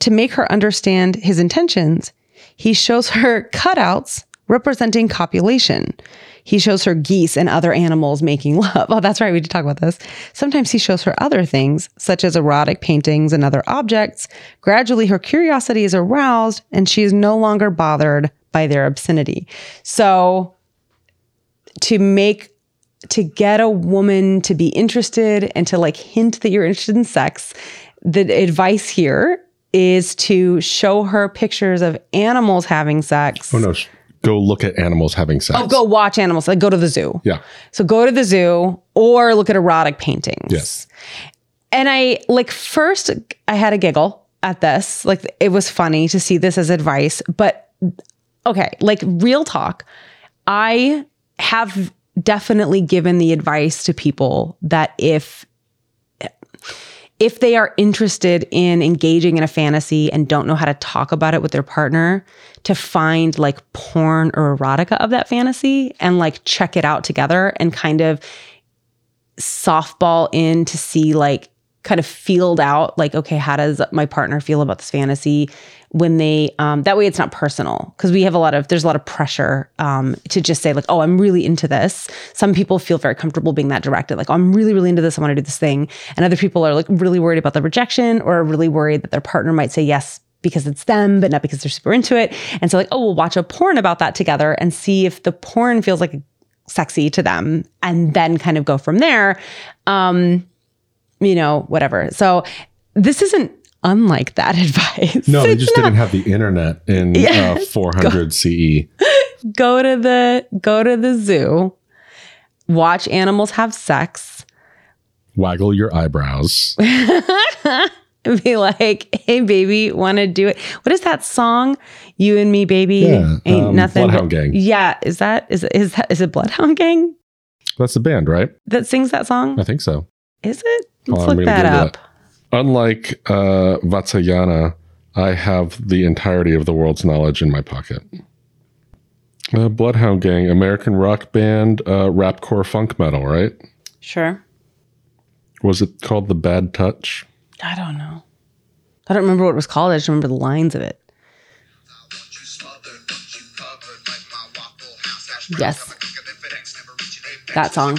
To make her understand his intentions, he shows her cutouts representing copulation. He shows her geese and other animals making love. <laughs> Oh, that's right. We did talk about this. Sometimes he shows her other things, such as erotic paintings and other objects. Gradually, her curiosity is aroused and she is no longer bothered by their obscenity. So, to make to get a woman to be interested and to like hint that you're interested in sex, the advice here is to show her pictures of animals having sex. Oh no, go look at animals having sex. Oh, go watch animals. Like go to the zoo. Yeah. So go to the zoo or look at erotic paintings. Yes. And I like first I had a giggle at this. Like it was funny to see this as advice, but okay, like real talk. I have definitely given the advice to people that if if they are interested in engaging in a fantasy and don't know how to talk about it with their partner, to find like porn or erotica of that fantasy and like check it out together and kind of softball in to see like kind of field out like okay how does my partner feel about this fantasy when they um, that way it's not personal. Because we have a lot of there's a lot of pressure um, to just say like oh i'm really into this. Some people feel very comfortable being that directed like oh, i'm really really into this. I want to do this thing. And other people are like really worried about the rejection or really worried that their partner might say yes because it's them but not because they're super into it. And so like oh we'll watch a porn about that together and see if the porn feels like sexy to them and then kind of go from there. Um you know whatever so this isn't unlike that <laughs> advice No, they just not. didn't have the internet in Yeah. uh, 400 CE. <laughs> go to the go to the zoo watch animals have sex Waggle your eyebrows. and <laughs> be like hey baby want to do it what is that song you and me baby Yeah, ain't um, nothing Bloodhound Gang. yeah is that is is that is it bloodhound gang That's the band, right? that sings that song I think so. is it let's on, I'm look that Google up it. Unlike uh, Vatsyayana, I have the entirety of the world's knowledge in my pocket. Uh, Bloodhound Gang, American rock band, uh, rapcore funk metal, right? sure Was it called The Bad Touch? i don't know i don't remember what it was called i just remember the lines of it Yes. That song.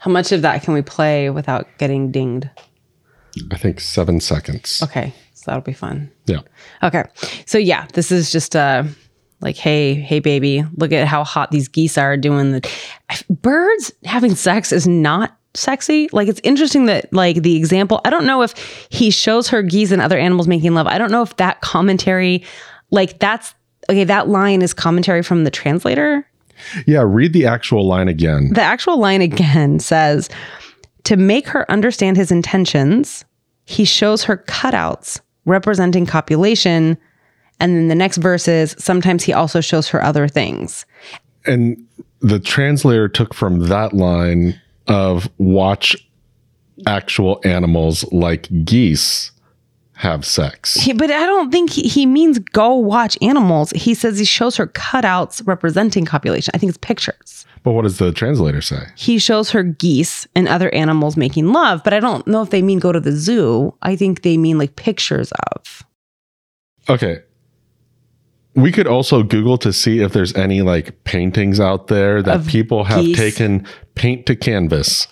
How much of that can we play without getting dinged? I think seven seconds. Okay, so that'll be fun. Yeah. Okay, so yeah, this is just uh like, hey, hey, baby, look at how hot these geese are doing the birds having sex is not sexy. Like, it's interesting that like the example. I don't know if he shows her geese and other animals making love. I don't know if that commentary, like that's okay. That line is commentary from the translator. Yeah, read the actual line again. The actual line again says to make her understand his intentions, he shows her cutouts representing copulation. And then the next verse is sometimes he also shows her other things. And the translator took from that line of watch actual animals like geese have sex. He, but I don't think he, he means go watch animals. He says he shows her cutouts representing copulation. I think it's pictures. But what does the translator say? He shows her geese and other animals making love, but I don't know if they mean go to the zoo. I think they mean like pictures of. Okay. We could also Google to see if there's any like paintings out there that Of people have geese. taken paint to canvas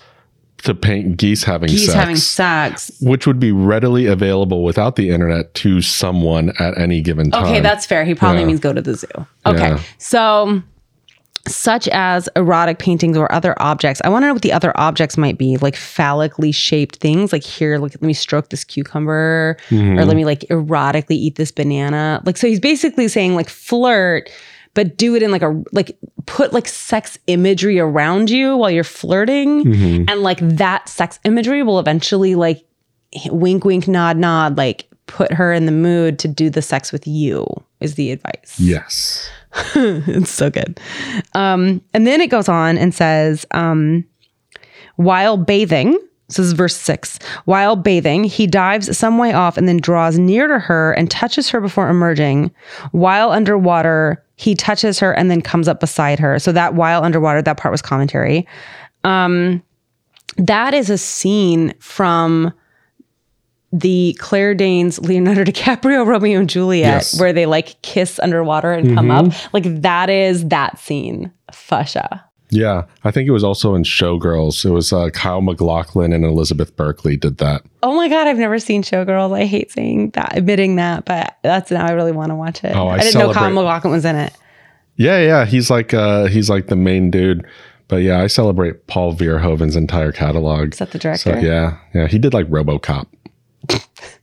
to paint geese having Geese sex, having sex. which would be readily available without the internet to someone at any given time. Okay, that's fair. He probably Yeah. means go to the zoo. Okay. Yeah. So, such as erotic paintings or other objects. I want to know what the other objects might be, like phallically shaped things. Like here, look, let me stroke this cucumber, Mm-hmm. or let me like erotically eat this banana. Like, so he's basically saying like flirt, but do it in like a like put like sex imagery around you while you're flirting, Mm-hmm. and like that sex imagery will eventually like wink, wink, nod, nod, like put her in the mood to do the sex with you. Is the advice? Yes. <laughs> it's so good. Um, and then it goes on and says, um, while bathing, So this is verse six. While bathing, he dives some way off and then draws near to her and touches her before emerging. While underwater, he touches her and then comes up beside her. So that while underwater, that part was commentary. Um, that is a scene from the Claire Danes, Leonardo <laughs> DiCaprio, Romeo and Juliet, Yes. where they like kiss underwater and come up. Like that is that scene. Fusha. Yeah, I think it was also in Showgirls. It was uh, Kyle MacLachlan and Elizabeth Berkley did that. Oh my god, I've never seen Showgirls. I hate saying that, admitting that, but that's now I really want to watch it. Oh, I didn't know Kyle celebrate- MacLachlan was in it. Yeah, yeah, he's like uh, he's like the main dude. But yeah, I celebrate Paul Verhoeven's entire catalog. Is that the director? So yeah, yeah, he did like RoboCop. <laughs>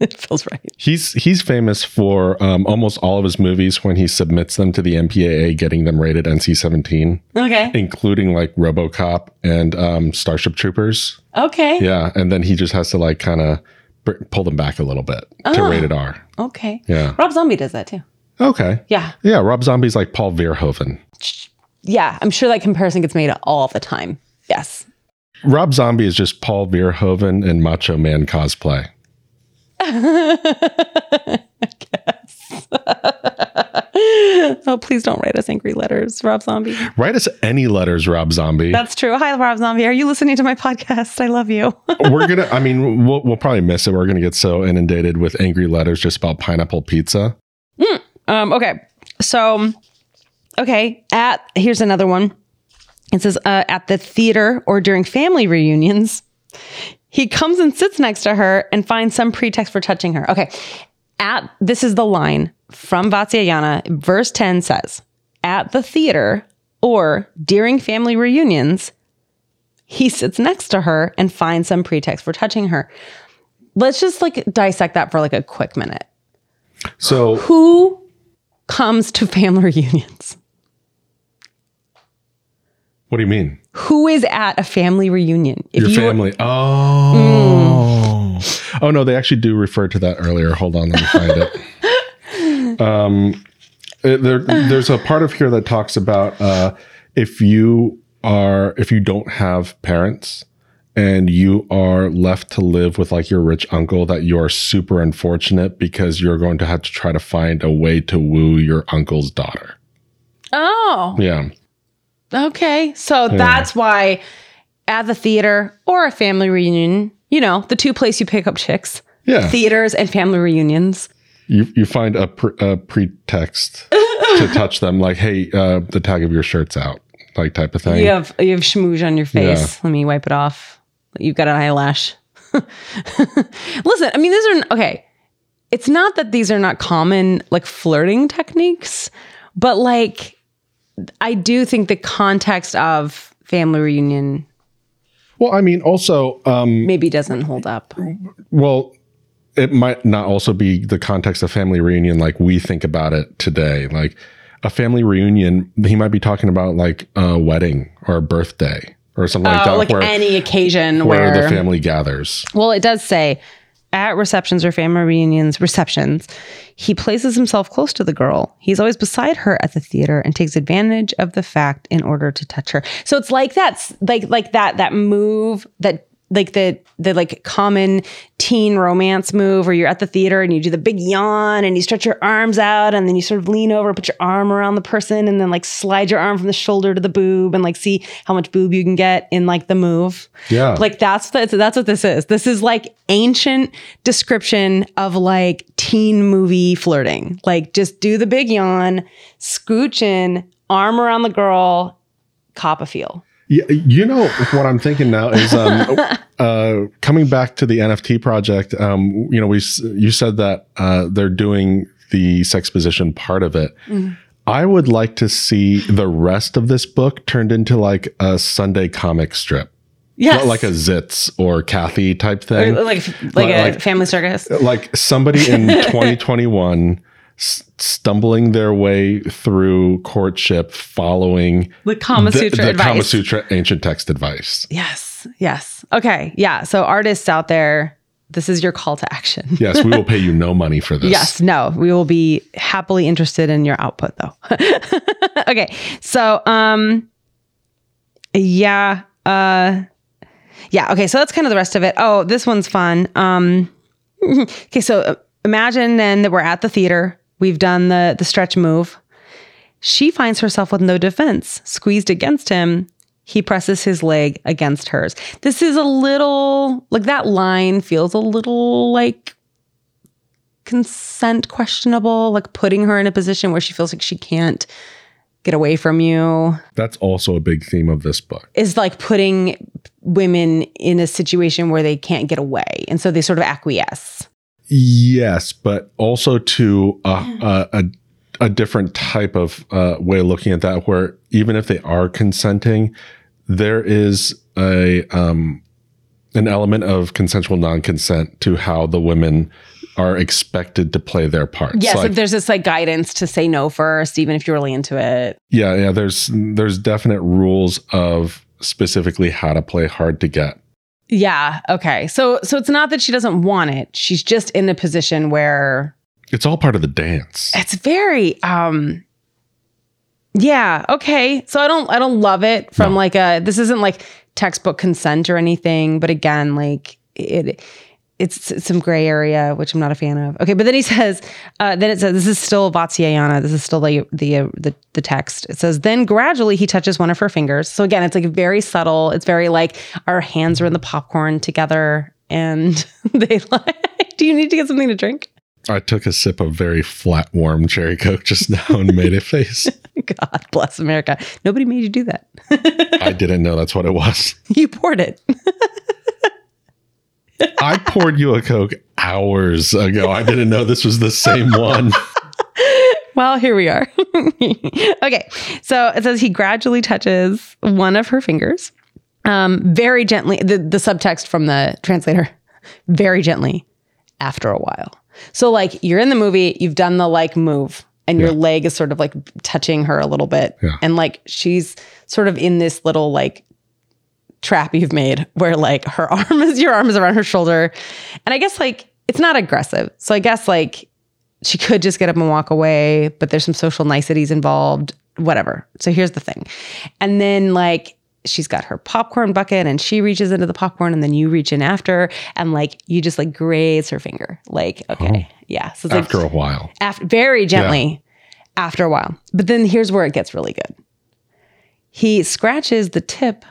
<laughs> It feels right. He's he's famous for um, almost all of his movies when he submits them to the MPAA, getting them rated NC-17, Okay. including like RoboCop and um, Starship Troopers. Okay. Yeah, and then he just has to like kind of br- pull them back a little bit to rated R. Okay. Yeah. Rob Zombie does that too. Okay. Yeah. Yeah, Rob Zombie's like Paul Verhoeven. Yeah. I'm sure that comparison gets made all the time. Yes. Rob Zombie is just Paul Verhoeven and Macho Man cosplay. <laughs> Oh, please don't write us angry letters, Rob Zombie. Write us any letters, Rob Zombie. That's true. Hi, Rob Zombie. Are you listening to my podcast? I love you. <laughs> We're gonna. I mean, we'll, we'll probably miss it. We're gonna get so inundated with angry letters just about pineapple pizza. Um, okay. So, okay. At here's another one. It says uh, at the theater or during family reunions, he comes and sits next to her and finds some pretext for touching her. Okay. At this is the line from Vatsyayana. Verse 10 says, at the theater or during family reunions, he sits next to her and finds some pretext for touching her. Let's just like dissect that for like a quick minute So who comes to family <laughs> reunions? What do you mean? Who is at a family reunion? If Your you- family? Oh. Oh no, they actually do refer to that earlier. Hold on, let me find it. <laughs> um, uh, there, there's a part of here that talks about uh, if you are if you don't have parents and you are left to live with like your rich uncle that you are super unfortunate because you're going to have to try to find a way to woo your uncle's daughter. Oh, Yeah. Okay. So that's why at the theater or a family reunion, you know, the two places you pick up chicks, Yeah. theaters and family reunions. you you find a, pre- a pretext to <laughs> touch them like hey uh, the tag of your shirt's out like type of thing You have you have schmooze on your face. Let me wipe it off. You've got an eyelash. <laughs> Listen, I mean, these are okay. It's not that these are not common like flirting techniques, but like I do think the context of family reunion well i mean also um maybe doesn't hold up. well it might not also be the context of family reunion like we think about it today like a family reunion he might be talking about like a wedding or a birthday or something like Oh, that like where, any occasion where where, the family gathers Well, it does say at receptions or family reunions, receptions, he places himself close to the girl. He's always beside her at the theater and takes advantage of the fact in order to touch her. So it's like that's like like that that move that like the the like common teen romance move where you're at the theater and you do the big yawn and you stretch your arms out and then you sort of lean over, put your arm around the person and then like slide your arm from the shoulder to the boob and like see how much boob you can get in like the move. Yeah. Like that's the, that's what this is. This is like ancient description of like teen movie flirting. Like just do the big yawn, scooch in, arm around the girl, cop a feel. Yeah, you know what I'm thinking now is um, <laughs> uh, coming back to the NFT project. Um, you know, we you said that uh, they're doing the sex position part of it. I would like to see the rest of this book turned into like a Sunday comic strip, Yes. like a Zits or Kathy type thing. like like a like- family circus. like somebody in <laughs> 2021 s- stumbling their way through courtship following The Kama Sutra the advice. Kama Sutra ancient text advice. Yes. Yes. Okay. Yeah. So artists out there, this is your call to action. <laughs> Yes, we will pay you no money for this. Yes, no, we will be happily interested in your output though. <laughs> okay. So, um yeah, uh yeah. Okay. So that's kind of the rest of it. Oh, this one's fun. Um, <laughs> okay. So uh, imagine then that we're at the theater. We've done the the stretch move. She finds herself with no defense, squeezed against him. He presses his leg against hers. This is a little like that line feels a little like consent questionable, like putting her in a position where she feels like she can't get away from you That's also a big theme of this book. is like putting women in a situation where they can't get away. And so they sort of acquiesce. Yes, but also to a, a, a, a different type of uh, way of looking at that, where even if they are consenting, there is a um, an element of consensual non-consent to how the women are expected to play their parts. Yes, Like, if there's this like guidance to say no first, even if you're really into it. yeah, yeah. There's there's definite rules of specifically how to play hard to get. Yeah. Okay. So so it's not that she doesn't want it. She's just in a position where It's all part of the dance. it's very um yeah okay so i don't i don't love it from No. like a this isn't like textbook consent or anything but again like it it's, some gray area which i'm not a fan of okay but then he says uh, then it says this is still Vatsyayana. this is still the the, uh, the the text it says then gradually he touches one of her fingers so again it's like very subtle it's very like our hands are in the popcorn together and <laughs> they like do you need to get something to drink I took a sip of very flat, warm cherry coke just now and made a face. <laughs> God bless America. Nobody made you do that. I didn't know that's what it was. <laughs> you poured it. I poured you a Coke hours ago. I didn't know this was the same one. <laughs> Well, here we are. <laughs> okay. So it says he gradually touches one of her fingers um, very gently. The, the subtext from the translator <laughs> very gently after a while. So, like, you're in the movie, you've done the like move, and your Yeah. leg is sort of like touching her a little bit. Yeah. And like, she's sort of in this little like trap you've made where like her <laughs> arm is your arm is around her shoulder. And I guess like it's not aggressive. So I guess like she could just get up and walk away, but there's some social niceties involved, whatever. So here's the thing. And then like she's got her popcorn bucket and she reaches into the popcorn and then you reach in after and like you just like graze her finger. Like, oh. okay. Yeah. So After like a while. after very gently after a while. But then here's where it gets really good. He scratches the tip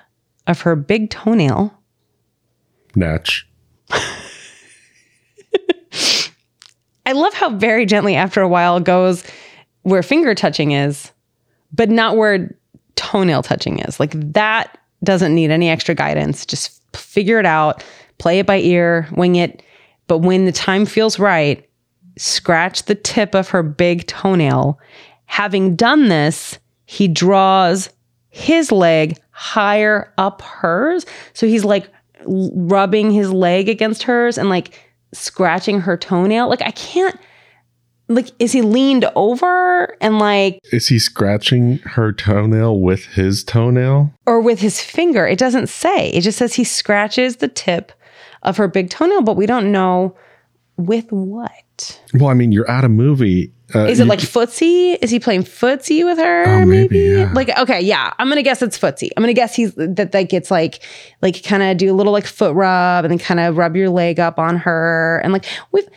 of her big toenail Natch. I love how very gently after a while goes where finger touching is, but not where toenail touching is. Like that doesn't need any extra guidance. Just figure it out, play it by ear, wing it. But when the time feels right, scratch the tip of her big toenail. Having done this, he draws his leg higher up hers. So he's like rubbing his leg against hers and like scratching her toenail. Like I can't like is he leaned over and like Is he scratching her toenail with his toenail? or with his finger? It doesn't say. It just says he scratches the tip of her big toenail, but we don't know with what. Well, I mean, you're at a movie. Uh, Is it like footsie? Is he playing footsie with her? Oh, maybe, yeah. Like, okay, yeah. I'm gonna guess it's footsie. I'm gonna guess he's that like it's like like kind of do a little like foot rub and then kind of rub your leg up on her and like we've.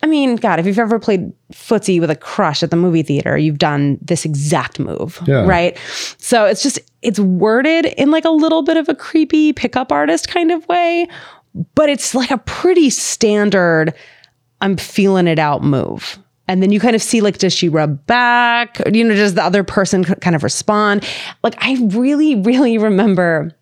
I mean, God, if you've ever played footsie with a crush at the movie theater, you've done this exact move, Yeah. right? So it's just it's worded in like a little bit of a creepy pickup artist kind of way, but it's like a pretty standard. I'm feeling it out move. And then you kind of see like, does she rub back? You know, does the other person kind of respond? Like, I really, really remember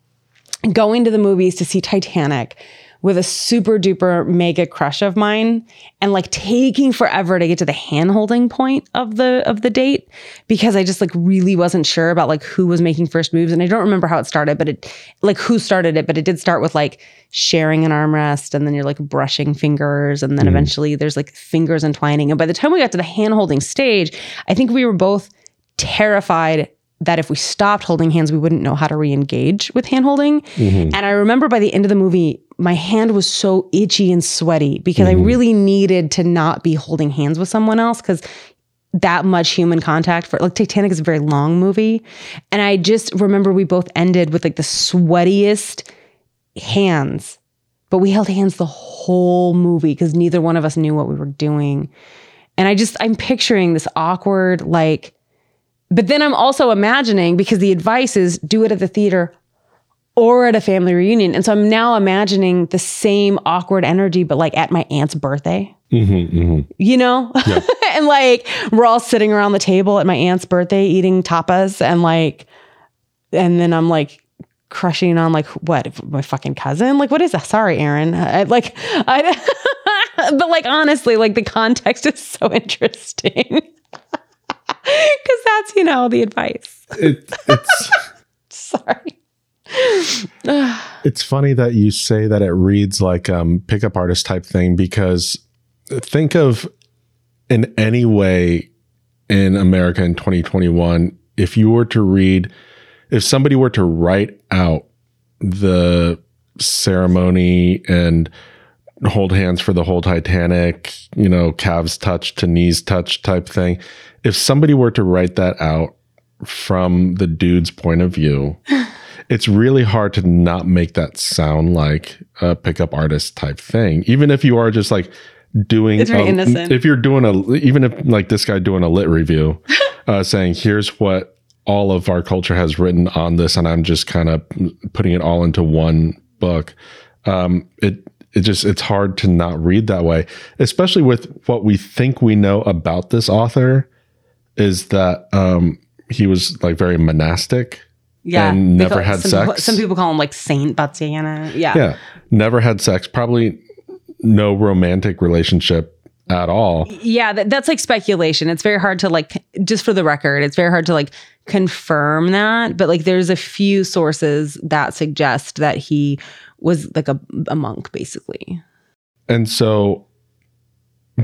going to the movies to see Titanic with a super duper mega crush of mine and like taking forever to get to the hand holding point of the of the date because I just like really wasn't sure about like who was making first moves. And I don't remember how it started but it like who started it but it did start with like sharing an armrest and then you're like brushing fingers and then mm. eventually there's like fingers entwining. And by the time we got to the hand holding stage I think we were both terrified that if we stopped holding hands, we wouldn't know how to re-engage with hand holding. Mm-hmm. And I remember by the end of the movie, my hand was so itchy and sweaty because I mm-hmm. really needed to not be holding hands with someone else because that much human contact for like Titanic is a very long movie. And I just remember we both ended with like the sweatiest hands, but we held hands the whole movie because neither one of us knew what we were doing. And I just, I'm picturing this awkward, like, but then I'm also imagining because the advice is do it at the theater or at a family reunion. And so I'm now imagining the same awkward energy, but like at my aunt's birthday, Mm-hmm, you know? <laughs> and like we're all sitting around the table at my aunt's birthday eating tapas and like, and then I'm like, crushing on like what my fucking cousin? Like what is that? Sorry aaron. I, like i <laughs> but like honestly like the context is so <laughs> interesting because that's you know the advice It, it's <laughs> sorry it's funny that you say that it reads like um pickup artist type thing because think of in any way in America in 2021 if you were to read if somebody were to write out the ceremony and hold hands for the whole Titanic, you know, calves touch to knees touch type thing. If somebody were to write that out from the dude's point of view, <laughs> it's really hard to not make that sound like a pickup artist type thing. Even if you are just like doing, It's very a- innocent. if you're doing a, even if like this guy doing a lit review, <laughs> uh, saying, here's what all of our culture has written on this, and I'm just kind of putting it all into one book. Um, it, it just, it's hard to not read that way, especially with what we think we know about this author is that, um, he was like very monastic. yeah And never had some people- sex? some people call him like saint Vatsyayana. yeah Yeah. Never had sex, probably no romantic relationship at all. yeah that, that's like speculation it's very hard to like just for the record it's very hard to like confirm that but like there's a few sources that suggest that he was like a, a monk basically And so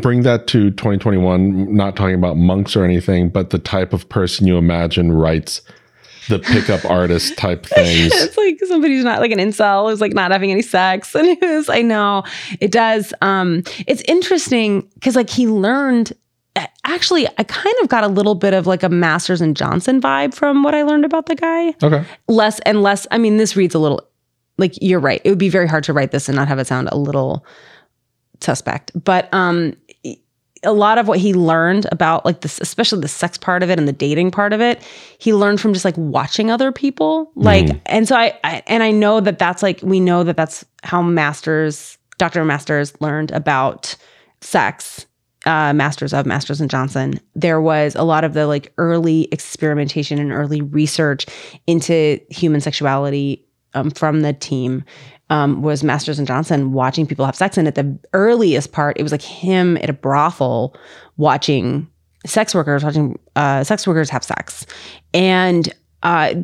bring that to 2021, not talking about monks or anything, but the type of person you imagine writes the pickup <laughs> artist type things. it's <laughs> like somebody who's not like an incel who's like not having any sex and <laughs> who's i know it does um it's interesting because like he learned actually i kind of got a little bit of like a masters and johnson vibe from what i learned about the guy Okay. less and less i mean this reads a little like you're right it would be very hard to write this and not have it sound a little suspect. But um a lot of what he learned about like this especially the sex part of it and the dating part of it he learned from just like watching other people. Like and so I, I and i know that that's like we know that that's how masters dr masters learned about sex uh, masters of masters and johnson. There was a lot of the like early experimentation and early research into human sexuality um, from the team um, was Masters and Johnson watching people have sex. And at the earliest part, it was like him at a brothel watching sex workers, watching uh, sex workers have sex. And uh,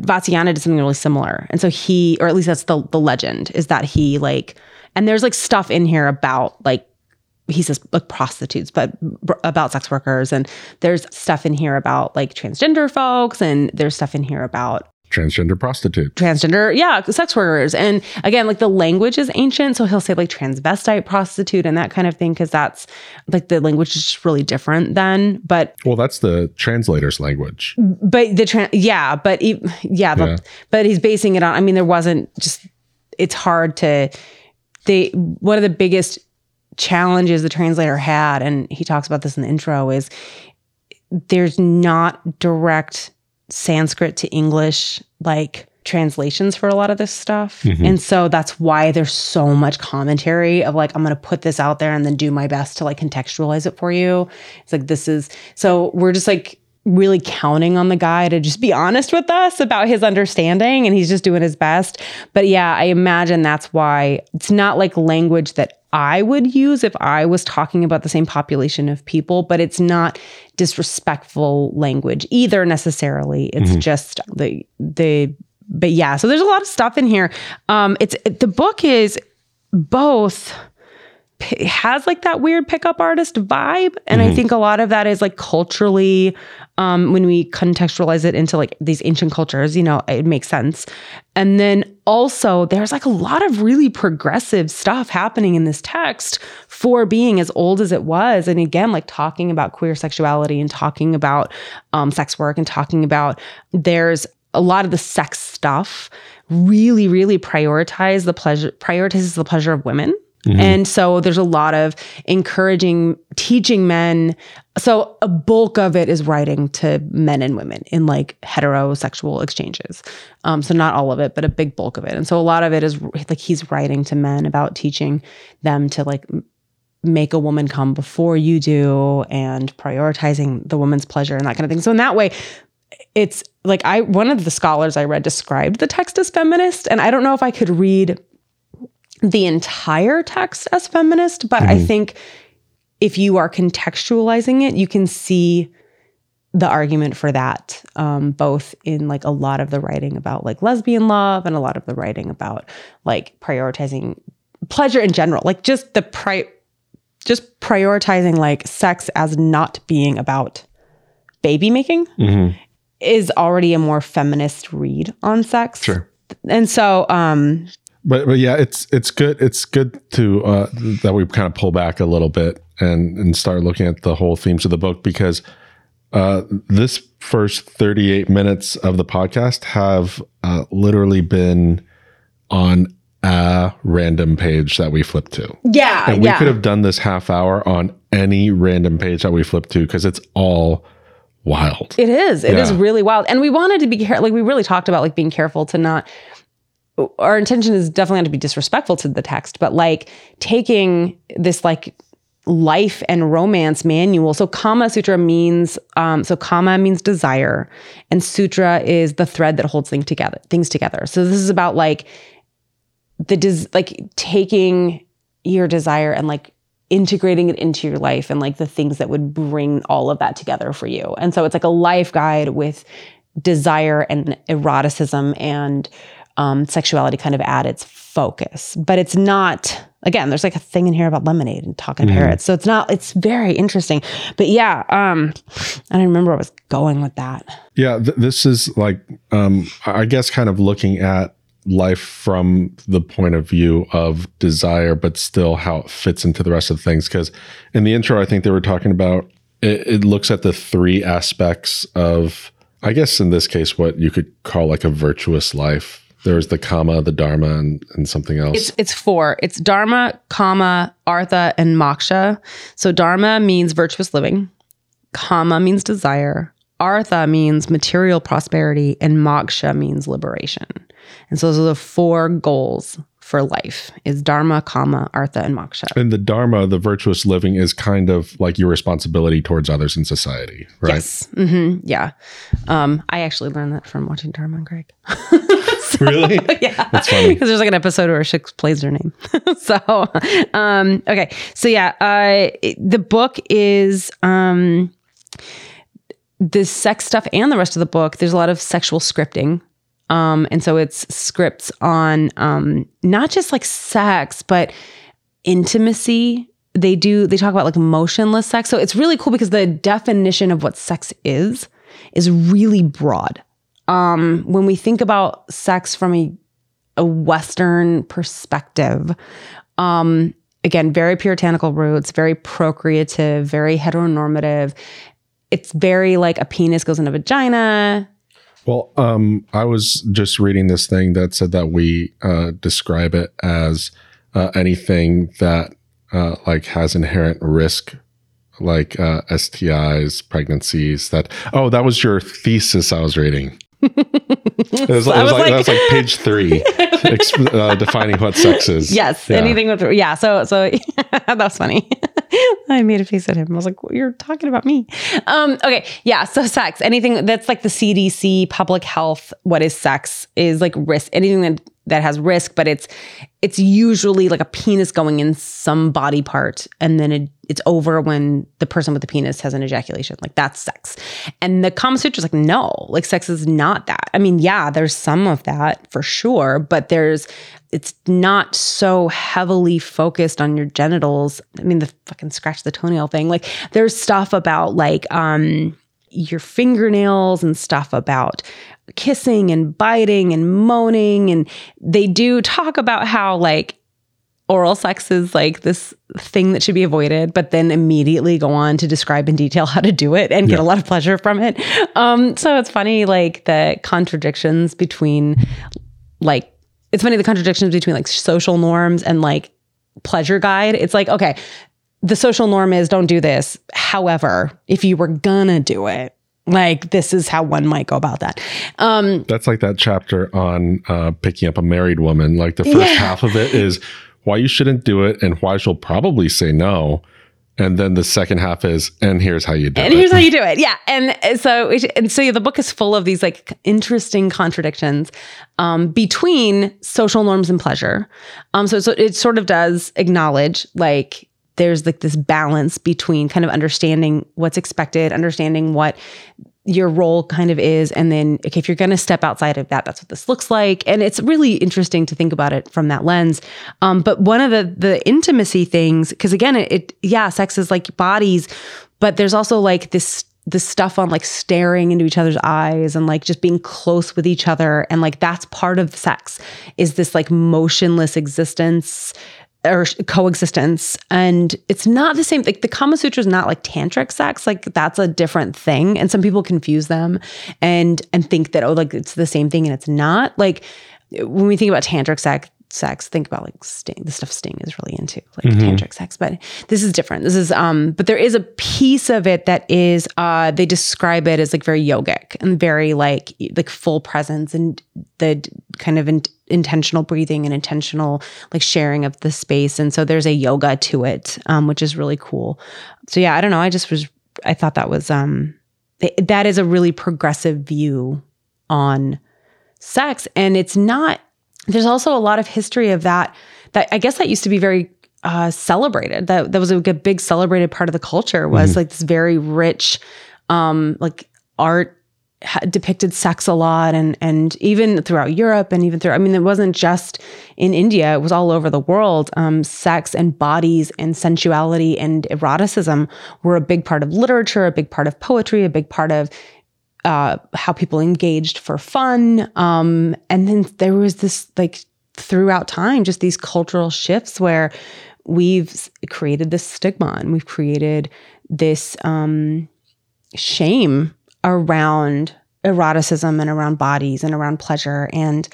did something really similar. And so he, or at least that's the, the legend, is that he like, and there's like stuff in here about like, he says like prostitutes, but about sex workers. And there's stuff in here about like transgender folks. And there's stuff in here about Transgender prostitute. transgender, yeah, sex workers. And again, like the language is ancient. So he'll say like transvestite prostitute and that kind of thing, because that's like the language is just really different then. But Well, that's the translator's language. but the trans yeah, but he, yeah, the- Yeah. but he's basing it on. I mean, there wasn't just. It's hard to. They one of the biggest challenges the translator had, and he talks about this in the intro, is there's not direct Sanskrit to English like translations for a lot of this stuff. Mm-hmm. And so that's why there's so much commentary of like, I'm going to put this out there and then do my best to like contextualize it for you. It's like, this is so we're just like really counting on the guy to just be honest with us about his understanding and he's just doing his best. But yeah, I imagine that's why it's not like language that I would use if I was talking about the same population of people, but it's not disrespectful language either necessarily. It's just the the but yeah, so there's a lot of stuff in here. Um it's the book is both it has like that weird pickup artist vibe. And i think a lot of that is like culturally um when we contextualize it into like these ancient cultures you know it makes sense. And then also there's like a lot of really progressive stuff happening in this text for being as old as it was. And again like talking about queer sexuality and talking about um, sex work and talking about there's a lot of the sex stuff really, really prioritize the pleasure, prioritizes the pleasure of women. And so there's a lot of encouraging, teaching men. So a bulk of it is writing to men and women in like heterosexual exchanges. Um, so not all of it, but a big bulk of it. And so a lot of it is like he's writing to men about teaching them to like make a woman come before you do and prioritizing the woman's pleasure and that kind of thing. So in that way, it's like I one of the scholars I read described the text as feminist, and I don't know if I could read the entire text as feminist, but I think if you are contextualizing it, you can see the argument for that, um, both in like a lot of the writing about like lesbian love and a lot of the writing about like prioritizing pleasure in general, like just the pri- just prioritizing like sex as not being about baby making is already a more feminist read on sex. Sure. And so, um, But but yeah, it's it's good. It's good to uh, that we kind of pull back a little bit and and start looking at the whole themes of the book because uh, this first thirty eight minutes of the podcast have uh, literally been on a random page that we flipped to. yeah, And we yeah. could have done this half hour on any random page that we flipped to because it's all wild. It is. It is Yeah. really wild. And we wanted to be careful. Like we really talked about like being careful to not. Our intention is definitely not to be disrespectful to the text, but like taking this like life and romance manual. So Kama Sutra means um, so Kama means desire, and Sutra is the thread that holds things together. Things together. So this is about like the des- like taking your desire and like integrating it into your life and like the things that would bring all of that together for you. And so it's like a life guide with desire and eroticism and um, sexuality kind of at its focus. But it's not, again, there's like a thing in here about lemonade and talking to parrots. So it's not, it's very interesting. But yeah, um, I don't remember where I was going with that. Yeah, th- this is like, um, I guess, kind of looking at life from the point of view of desire, but still how it fits into the rest of things. Because in the intro, I think they were talking about it, it looks at the three aspects of, I guess, in this case, what you could call like a virtuous life. There's the karma, the dharma, and, and something else. It's it's four. It's dharma, kama, artha, and moksha. So dharma means virtuous living. Kama means desire. Artha means material prosperity, and moksha means liberation. And so those are the four goals for life: is dharma, kama, artha, and moksha. and the dharma, the virtuous living, is kind of like your responsibility towards others in society, right? Yes. hmm Yeah. Um, I actually learned that from watching Dharma and Greg. <laughs> <laughs> Really? yeah. That's funny. <laughs> Because there's like an episode where Shix plays her name. <laughs> so, um, okay. So yeah, uh, it- the book is um, the sex stuff and the rest of the book. There's a lot of sexual scripting. Um, and so it's scripts on um, not just like sex, but intimacy. They do, they talk about like motionless sex. So it's really cool because the definition of what sex is is really broad. Um, when we think about sex from a a Western perspective. Um, again, very puritanical roots, very procreative, very heteronormative. It's very like a penis goes in a vagina. Well, um, I was just reading this thing that said that we uh, describe it as uh, anything that uh, like has inherent risk, like uh, STIs, pregnancies. That oh, that was your thesis I was reading. It was, it was was like, like- that was like page three, <laughs> uh, defining what sex is. Yes, Yeah. anything with yeah. So so <laughs> that was funny. <laughs> I made a face at him. I was like, well, "You're talking about me." Um, okay, yeah. So sex, anything that's like the CDC, public health. What is sex? Is like risk. Anything that that has risk, but it's it's usually like a penis going in some body part, and then it, it's over when the person with the penis has an ejaculation. Like that's sex. And the Kama Sutra is like, no, like sex is not that. I mean, yeah, there's some of that for sure, but there's it's not so heavily focused on your genitals. I mean, the fucking scratch the toenail thing. Like there's stuff about like um your fingernails and stuff about kissing and biting and moaning and they do talk about how like oral sex is like this thing that should be avoided, but then immediately go on to describe in detail how to do it and get a lot of pleasure from it. Um, so it's funny, like the contradictions between like it's funny the contradictions between like social norms and like pleasure guide. It's like, okay, the social norm is don't do this. However, if you were gonna do it, like this is how one might go about that. Um, That's like that chapter on uh, picking up a married woman. Like the first Yeah. half of it is why you shouldn't do it and why she'll probably say no. And then the second half is, and here's how you do and it. And here's how you <laughs> do it. Yeah. And so, and so yeah, the book is full of these like interesting contradictions um, between social norms and pleasure. Um, so, so it sort of does acknowledge like there's like this balance between kind of understanding what's expected, understanding what your role kind of is and then okay, if you're going to step outside of that that's what this looks like. And it's really interesting to think about it from that lens. Um, but one of the the intimacy things because again it, it yeah sex is like bodies but there's also like this this stuff on like staring into each other's eyes and like just being close with each other. And like that's part of sex is this like motionless existence or coexistence. And it's not the same like the kama sutra is not like tantric sex like that's a different thing. And some people confuse them and and think that oh like it's the same thing and it's not. Like when we think about tantric sex sex think about like sting the stuff sting is really into like tantric sex. But this is different. This is um but there is a piece of it that is uh they describe it as like very yogic and very like like full presence and the kind of in, intentional breathing and intentional like sharing of the space. And so there's a yoga to it um which is really cool. So yeah i don't know. I just was i thought that was um th- that is a really progressive view on sex. And it's not there's also a lot of history of that that i guess that used to be very uh, celebrated. That that was a big celebrated part of the culture was like this very rich um like art depicted sex a lot and and even throughout Europe and even through I mean it wasn't just in India it was all over the world um sex and bodies and sensuality and eroticism were a big part of literature a big part of poetry a big part of uh, how people engaged for fun. Um, and then there was this like throughout time, just these cultural shifts where we've created this stigma and we've created this um, shame around eroticism and around bodies and around pleasure. And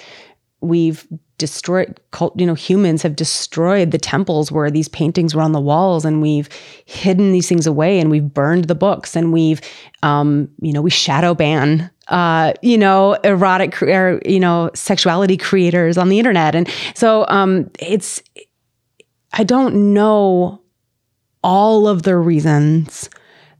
we've destroyed cult you know humans have destroyed the temples where these paintings were on the walls and we've hidden these things away and we've burned the books and we've um you know we shadow ban uh you know erotic or, you know sexuality creators on the internet and so um it's i don't know all of the reasons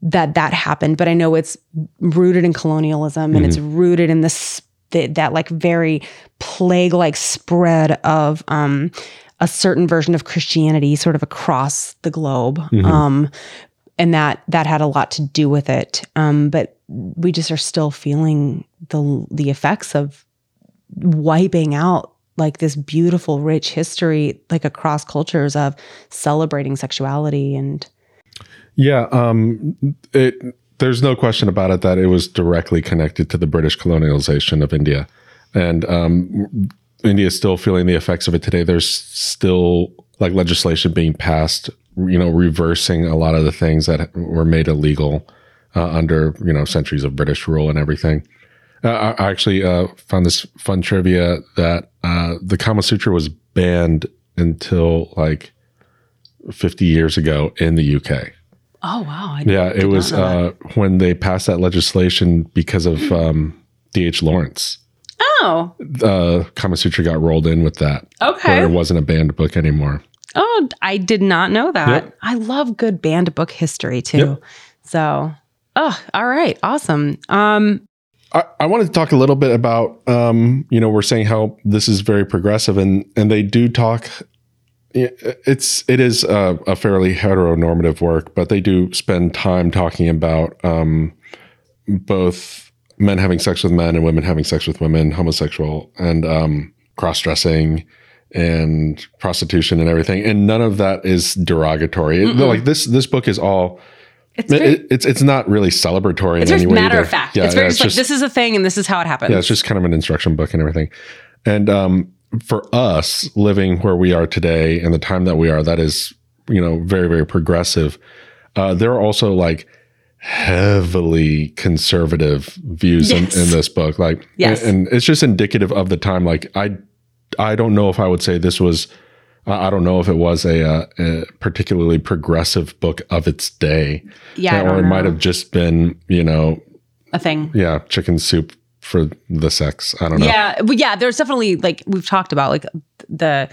that that happened but i know it's rooted in colonialism and it's rooted in this that, that like very plague like spread of um a certain version of christianity sort of across the globe um and that that had a lot to do with it um but we just are still feeling the the effects of wiping out like this beautiful rich history like across cultures of celebrating sexuality and Yeah, um, it. There's no question about it that it was directly connected to the British colonialization of India, and um, India is still feeling the effects of it today. There's still like legislation being passed, you know, reversing a lot of the things that were made illegal uh, under you know centuries of British rule and everything. Uh, I actually uh, found this fun trivia that uh, the Kama Sutra was banned until like 50 years ago in the UK. Oh wow I Yeah, it was uh, when they passed that legislation because of um, D.H. Lawrence. oh Uh, Kama Sutra got rolled in with that, okay where it wasn't a banned book anymore. Oh, I did not know that. Yep. I love good banned book history too. Yep. So, oh, all right, awesome. Um, I, I wanted to talk a little bit about, um, you know, we're saying how this is very progressive, and and they do talk. It's it is a, a fairly heteronormative work, but they do spend time talking about um, both men having sex with men and women having sex with women, homosexual and um, cross dressing and prostitution and everything. And none of that is derogatory. It- like this this book is all. it's very, It, it's it's not really celebratory it's in any way. matter either. of fact. Yeah, it's very yeah, just like this is a thing and this is how it happens. yeah, it's just kind of an instruction book and everything. And um, for us living where we are today and the time that we are, that is, you know, very, very progressive. Uh, there are also like heavily conservative views Yes. in, in this book. Like, Yes. and it's just indicative of the time. Like, I I don't know if I would say this was. I don't know if it was a, uh, a particularly progressive book of its day. Yeah, or it might have just been, you know, a thing. yeah, chicken soup for the sex. I don't know. Yeah, but yeah, there's definitely like we've talked about like the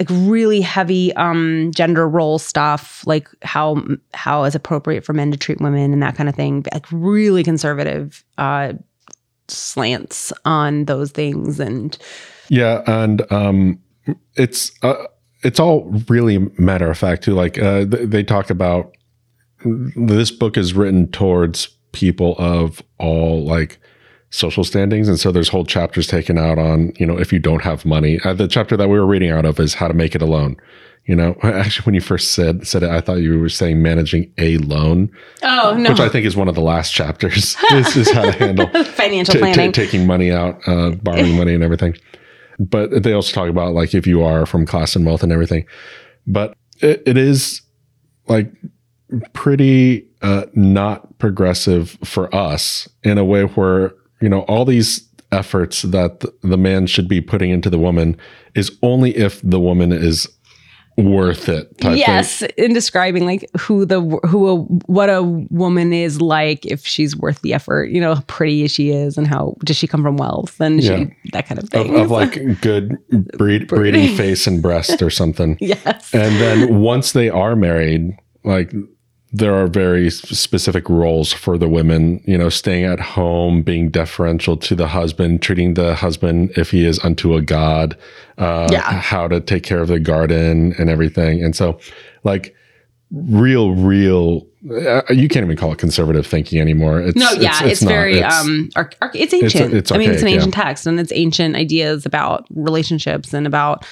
like really heavy um gender role stuff, like how how is appropriate for men to treat women and that kind of thing. Like really conservative uh slants on those things and Yeah, and um, it's uh, it's all really matter of fact too. Like uh, th- they talk about this book is written towards people of all like social standings, and so there's whole chapters taken out on you know if you don't have money. Uh, the chapter that we were reading out of is how to make it alone. You know, <laughs> actually, when you first said said it, I thought you were saying managing a loan, oh no which I think is one of the last chapters. <laughs> this is how to handle <laughs> financial ta- planning. taking money out, uh, borrowing money and everything. But they also talk about like if you are from class and wealth and everything. But it, it is like pretty uh, not progressive for us in a way where you know all these efforts that the man should be putting into the woman is only if the woman is worth it. Type yes, in describing like who the who a what a woman is like if she's worth the effort, you know, how pretty she is and how does she come from wealth and Yeah. she that kind of Thing. thing. Of, of like good <laughs> breed, breeding face and breast or something. <laughs> yes. And then once they are married, like there are very specific roles for the women, you know, staying at home, being deferential to the husband, treating the husband if he is unto a god, uh, Yeah. how to take care of the garden and everything. And so, like, real, real, uh, you can't even call it conservative thinking anymore. It's, No, yeah, it's, not. very It's- um arch- arch- it's ancient. it's I mean, it's an archaic, ancient text and it's ancient ideas about relationships and about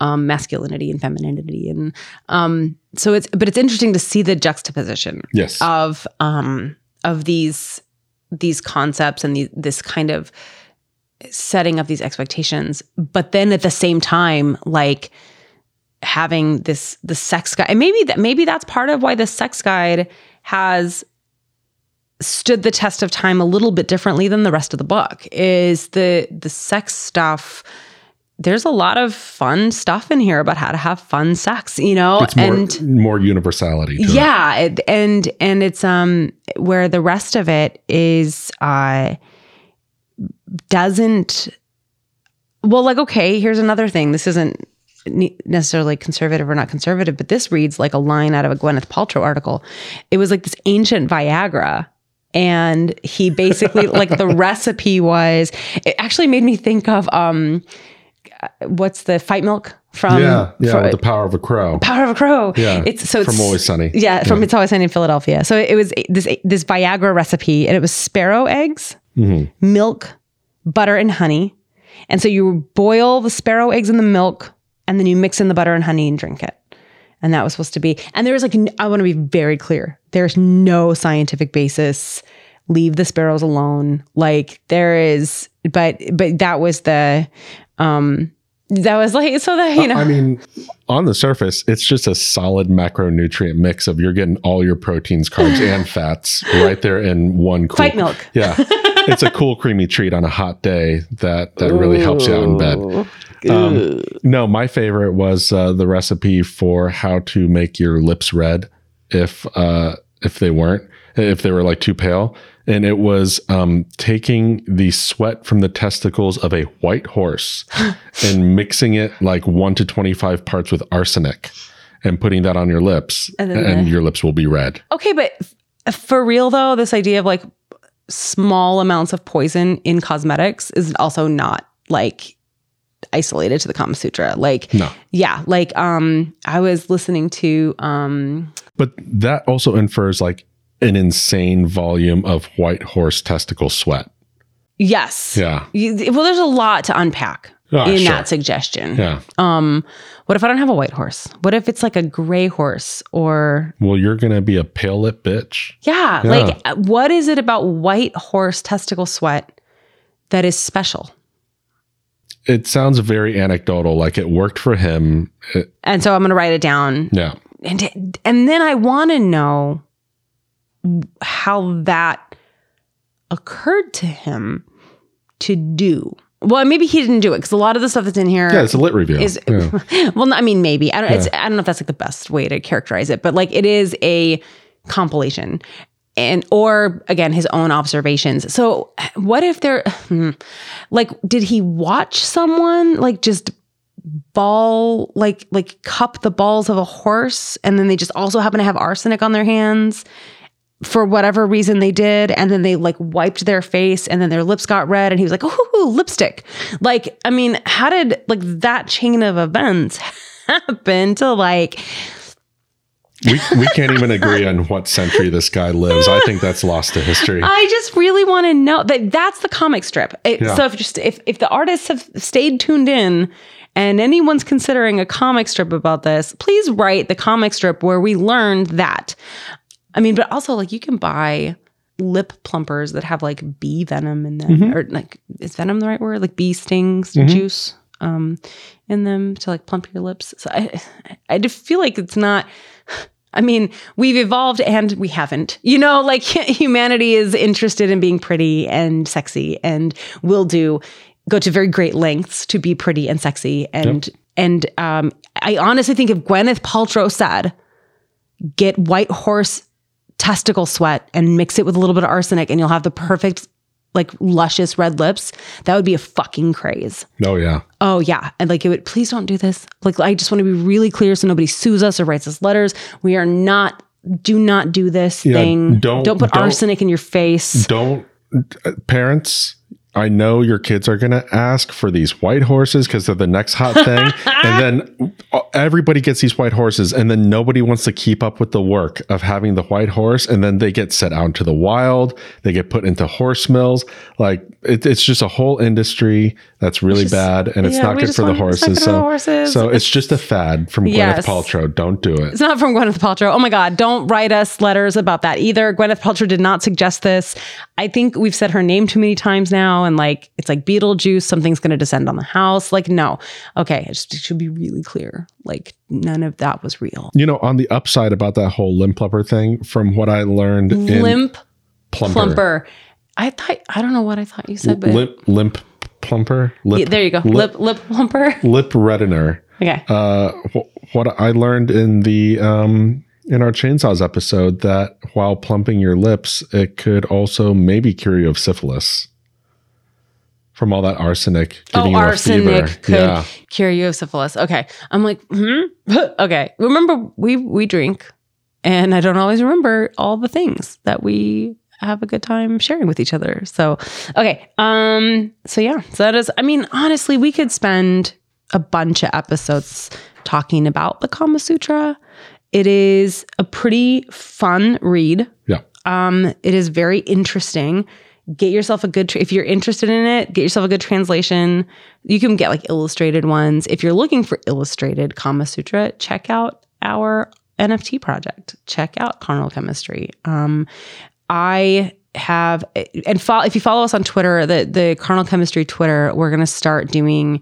um masculinity and femininity and um so it's but it's interesting to see the juxtaposition yes. of um of these these concepts and the, this kind of setting of these expectations but then at the same time like having this the sex guide and maybe that maybe that's part of why the sex guide has stood the test of time a little bit differently than the rest of the book is the the sex stuff there's a lot of fun stuff in here about how to have fun sex you know? It's more, and more universality. Yeah it, and and it's um where the rest of it is uh doesn't well like okay here's another thing. This isn't necessarily conservative or not conservative but this reads like a line out of a gwyneth paltrow article. It was like this ancient viagra and he basically like the <laughs> recipe was it actually made me think of um what's the fight milk from yeah, yeah, the power of a crow. Power of a Crow. Yeah, it's so it's from Always Sunny. Yeah, from It's Always Sunny in Philadelphia. So it was this this Viagra recipe, and it was sparrow eggs, Mm-hmm. milk, butter, and honey. And so you boil the sparrow eggs in the milk, and then you mix in the butter and honey and drink it. And that was supposed to be. And there was like, i want to be very clear. There's no scientific basis. Leave the sparrows alone. Like there is, but but that was the, um, that was like so that you know. I mean, on the surface, it's just a solid macronutrient mix of you're getting all your proteins, carbs, <laughs> and fats right there in one cool Fight milk. Yeah, it's a cool, creamy treat on a hot day that that really helps you out in bed. Um, no, my favorite was uh, the recipe for how to make your lips red if uh, if they weren't if they were like too pale. And it was um, taking the sweat from the testicles of a white horse <laughs> and mixing it like one to 25 parts with arsenic and putting that on your lips, And and, the- your lips will be red. Okay, but f- for real though, this idea of like small amounts of poison in cosmetics is also not like isolated to the Kama Sutra. Like, No. yeah, like um, I was listening to um, But that also infers like an insane volume of white horse testicle sweat. yes, Yeah. You- well, there's a lot to unpack Ah, in sure. that suggestion. Yeah. Um, what if I don't have a white horse? What if it's like a gray horse or Well, you're going to be a pale lip bitch. yeah, Yeah. like uh, what is it about white horse testicle sweat that is special? It sounds very anecdotal, like it worked for him. It- And so I'm going to write it down yeah. and and then I want to know how that occurred to him to do Well, maybe he didn't do it because a lot of the stuff that's in here Yeah, it's a lit review. is Yeah. <laughs> well, I mean, maybe I don't. It's, I don't know if that's like the best way to characterize it, but like it is a compilation, and or again his own observations. So what if they're hmm, like, did he watch someone like just ball like like cup the balls of a horse, and then they just also happen to have arsenic on their hands? For whatever reason they did and then they like wiped their face and then their lips got red and he was like oh lipstick like i mean how did like that chain of events <laughs> happen to like we, we can't even agree on what century this guy lives. I think that's lost to history. i just really want to know that that's the comic strip It- Yeah. so if just if, if the artists have stayed tuned in and anyone's considering a comic strip about this please write the comic strip where we learned that i mean but also like you can buy lip plumpers that have like bee venom in them Mm-hmm. or like is venom the right word like bee stings juice um in them to like plump your lips so i i just feel like it's not <sighs> I mean, we've evolved and we haven't. You know, like <laughs> humanity is interested in being pretty and sexy and will do go to very great lengths to be pretty and sexy. And and um I honestly think if Gwyneth Paltrow said, get white horse testicle sweat and mix it with a little bit of arsenic and you'll have the perfect like luscious red lips, that would be a fucking craze. oh yeah. Oh yeah, and like it would. Please don't do this. Like I just want to be really clear, so nobody sues us or writes us letters. We are not. Do not do this Yeah, thing. don't- don't put don't- arsenic in your face. Don't uh, parents. I know your kids are going to ask for these white horses because they're the next hot thing. <laughs> and then uh, everybody gets these white horses, and then nobody wants to keep up with the work of having the white horse. And then they get set out into the wild, they get put into horse mills. Like it, it's just a whole industry that's really just- bad, and it's yeah, not good for the want- it's not horses. So, the horses. so it's just a fad from Yes. Gwyneth Paltrow. Don't do it. It's not from Gwyneth Paltrow. Oh my God, don't write us letters about that either. Gwyneth Paltrow did not suggest this. I think we've said her name too many times now, and like it's like Beetlejuice, something's going to descend on the house. Like, no. Okay, it, just, it should be really clear. Like, none of that was real. You know, on the upside about that whole limp plumper thing, from what I learned in Limp plumper, plumper. I thought, I don't know what I thought you said, but limp limp plumper, lip, Yeah, there you go. lip, Lip lip plumper. lip reddener. Okay. Uh, wh- what I learned in the um in our chainsaws episode that while plumping your lips, it could also maybe cure you of syphilis from all that arsenic giving oh, you a fever. arsenic could Yeah, cure you of syphilis. Okay. I'm like, hmm? <laughs> okay. Remember, we we drink, and I don't always remember all the things that we have a good time sharing with each other. So, okay. Um. So yeah. So that is. I mean, honestly, we could spend a bunch of episodes talking about the Kama Sutra. It is a pretty fun read. yeah. Um, it is very interesting. Get yourself a good, tra- if you're interested in it, get yourself a good translation. You can get like illustrated ones. If you're looking for illustrated Kama Sutra, check out our NFT project. Check out Carnal Chemistry. Um, I have and follow if you follow us on Twitter, the the Carnal Chemistry Twitter, we're gonna start doing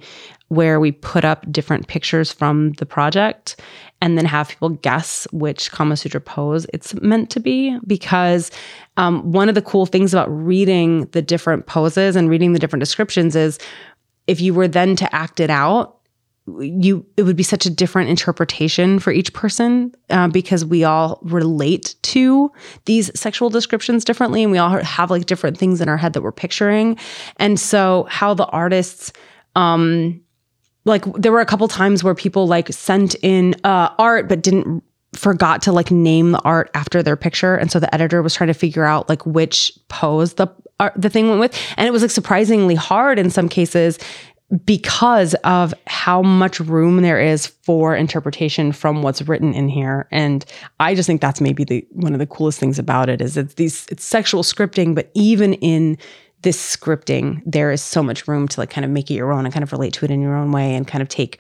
where we put up different pictures from the project and then have people guess which Kama Sutra pose it's meant to be. Because um, one of the cool things about reading the different poses and reading the different descriptions is if you were then to act it out, you it would be such a different interpretation for each person uh, because we all relate to these sexual descriptions differently and we all have like different things in our head that we're picturing and so how the artists um like there were a couple times where people like sent in uh art but didn't forgot to like name the art after their picture. And so the editor was trying to figure out like which pose the art, the thing went with. And it was like surprisingly hard in some cases because of how much room there is for interpretation from what's written in here. And i just think that's maybe the one of the coolest things about it is it's these it's sexual scripting but even in this scripting there is so much room to like kind of make it your own and kind of relate to it in your own way and kind of take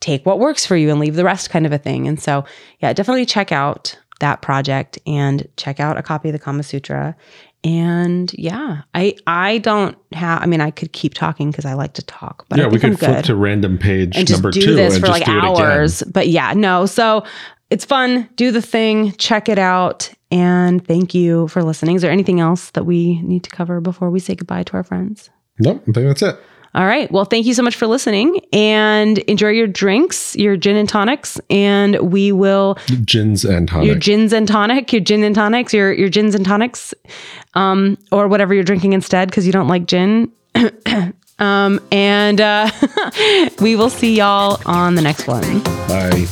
take what works for you and leave the rest kind of a thing and so yeah definitely check out that project and check out a copy of the kama sutra and yeah i i don't have i mean i could keep talking because i like to talk but yeah, I we could I'm flip to random page and just do two this and for just like do hours. But yeah, no. So it's fun. Do the thing. Check it out. And thank you for listening. Is there anything else that we need to cover before we say goodbye to our friends? Nope, I think that's it. All right. Well, thank you so much for listening and enjoy your drinks, your gin and tonics, and we will Gins and your gins and tonic, your gin and tonics, your your gins and tonics, um, or whatever you're drinking instead because you don't like gin. <coughs> um, and uh, <laughs> we will see y'all on the next one. Bye.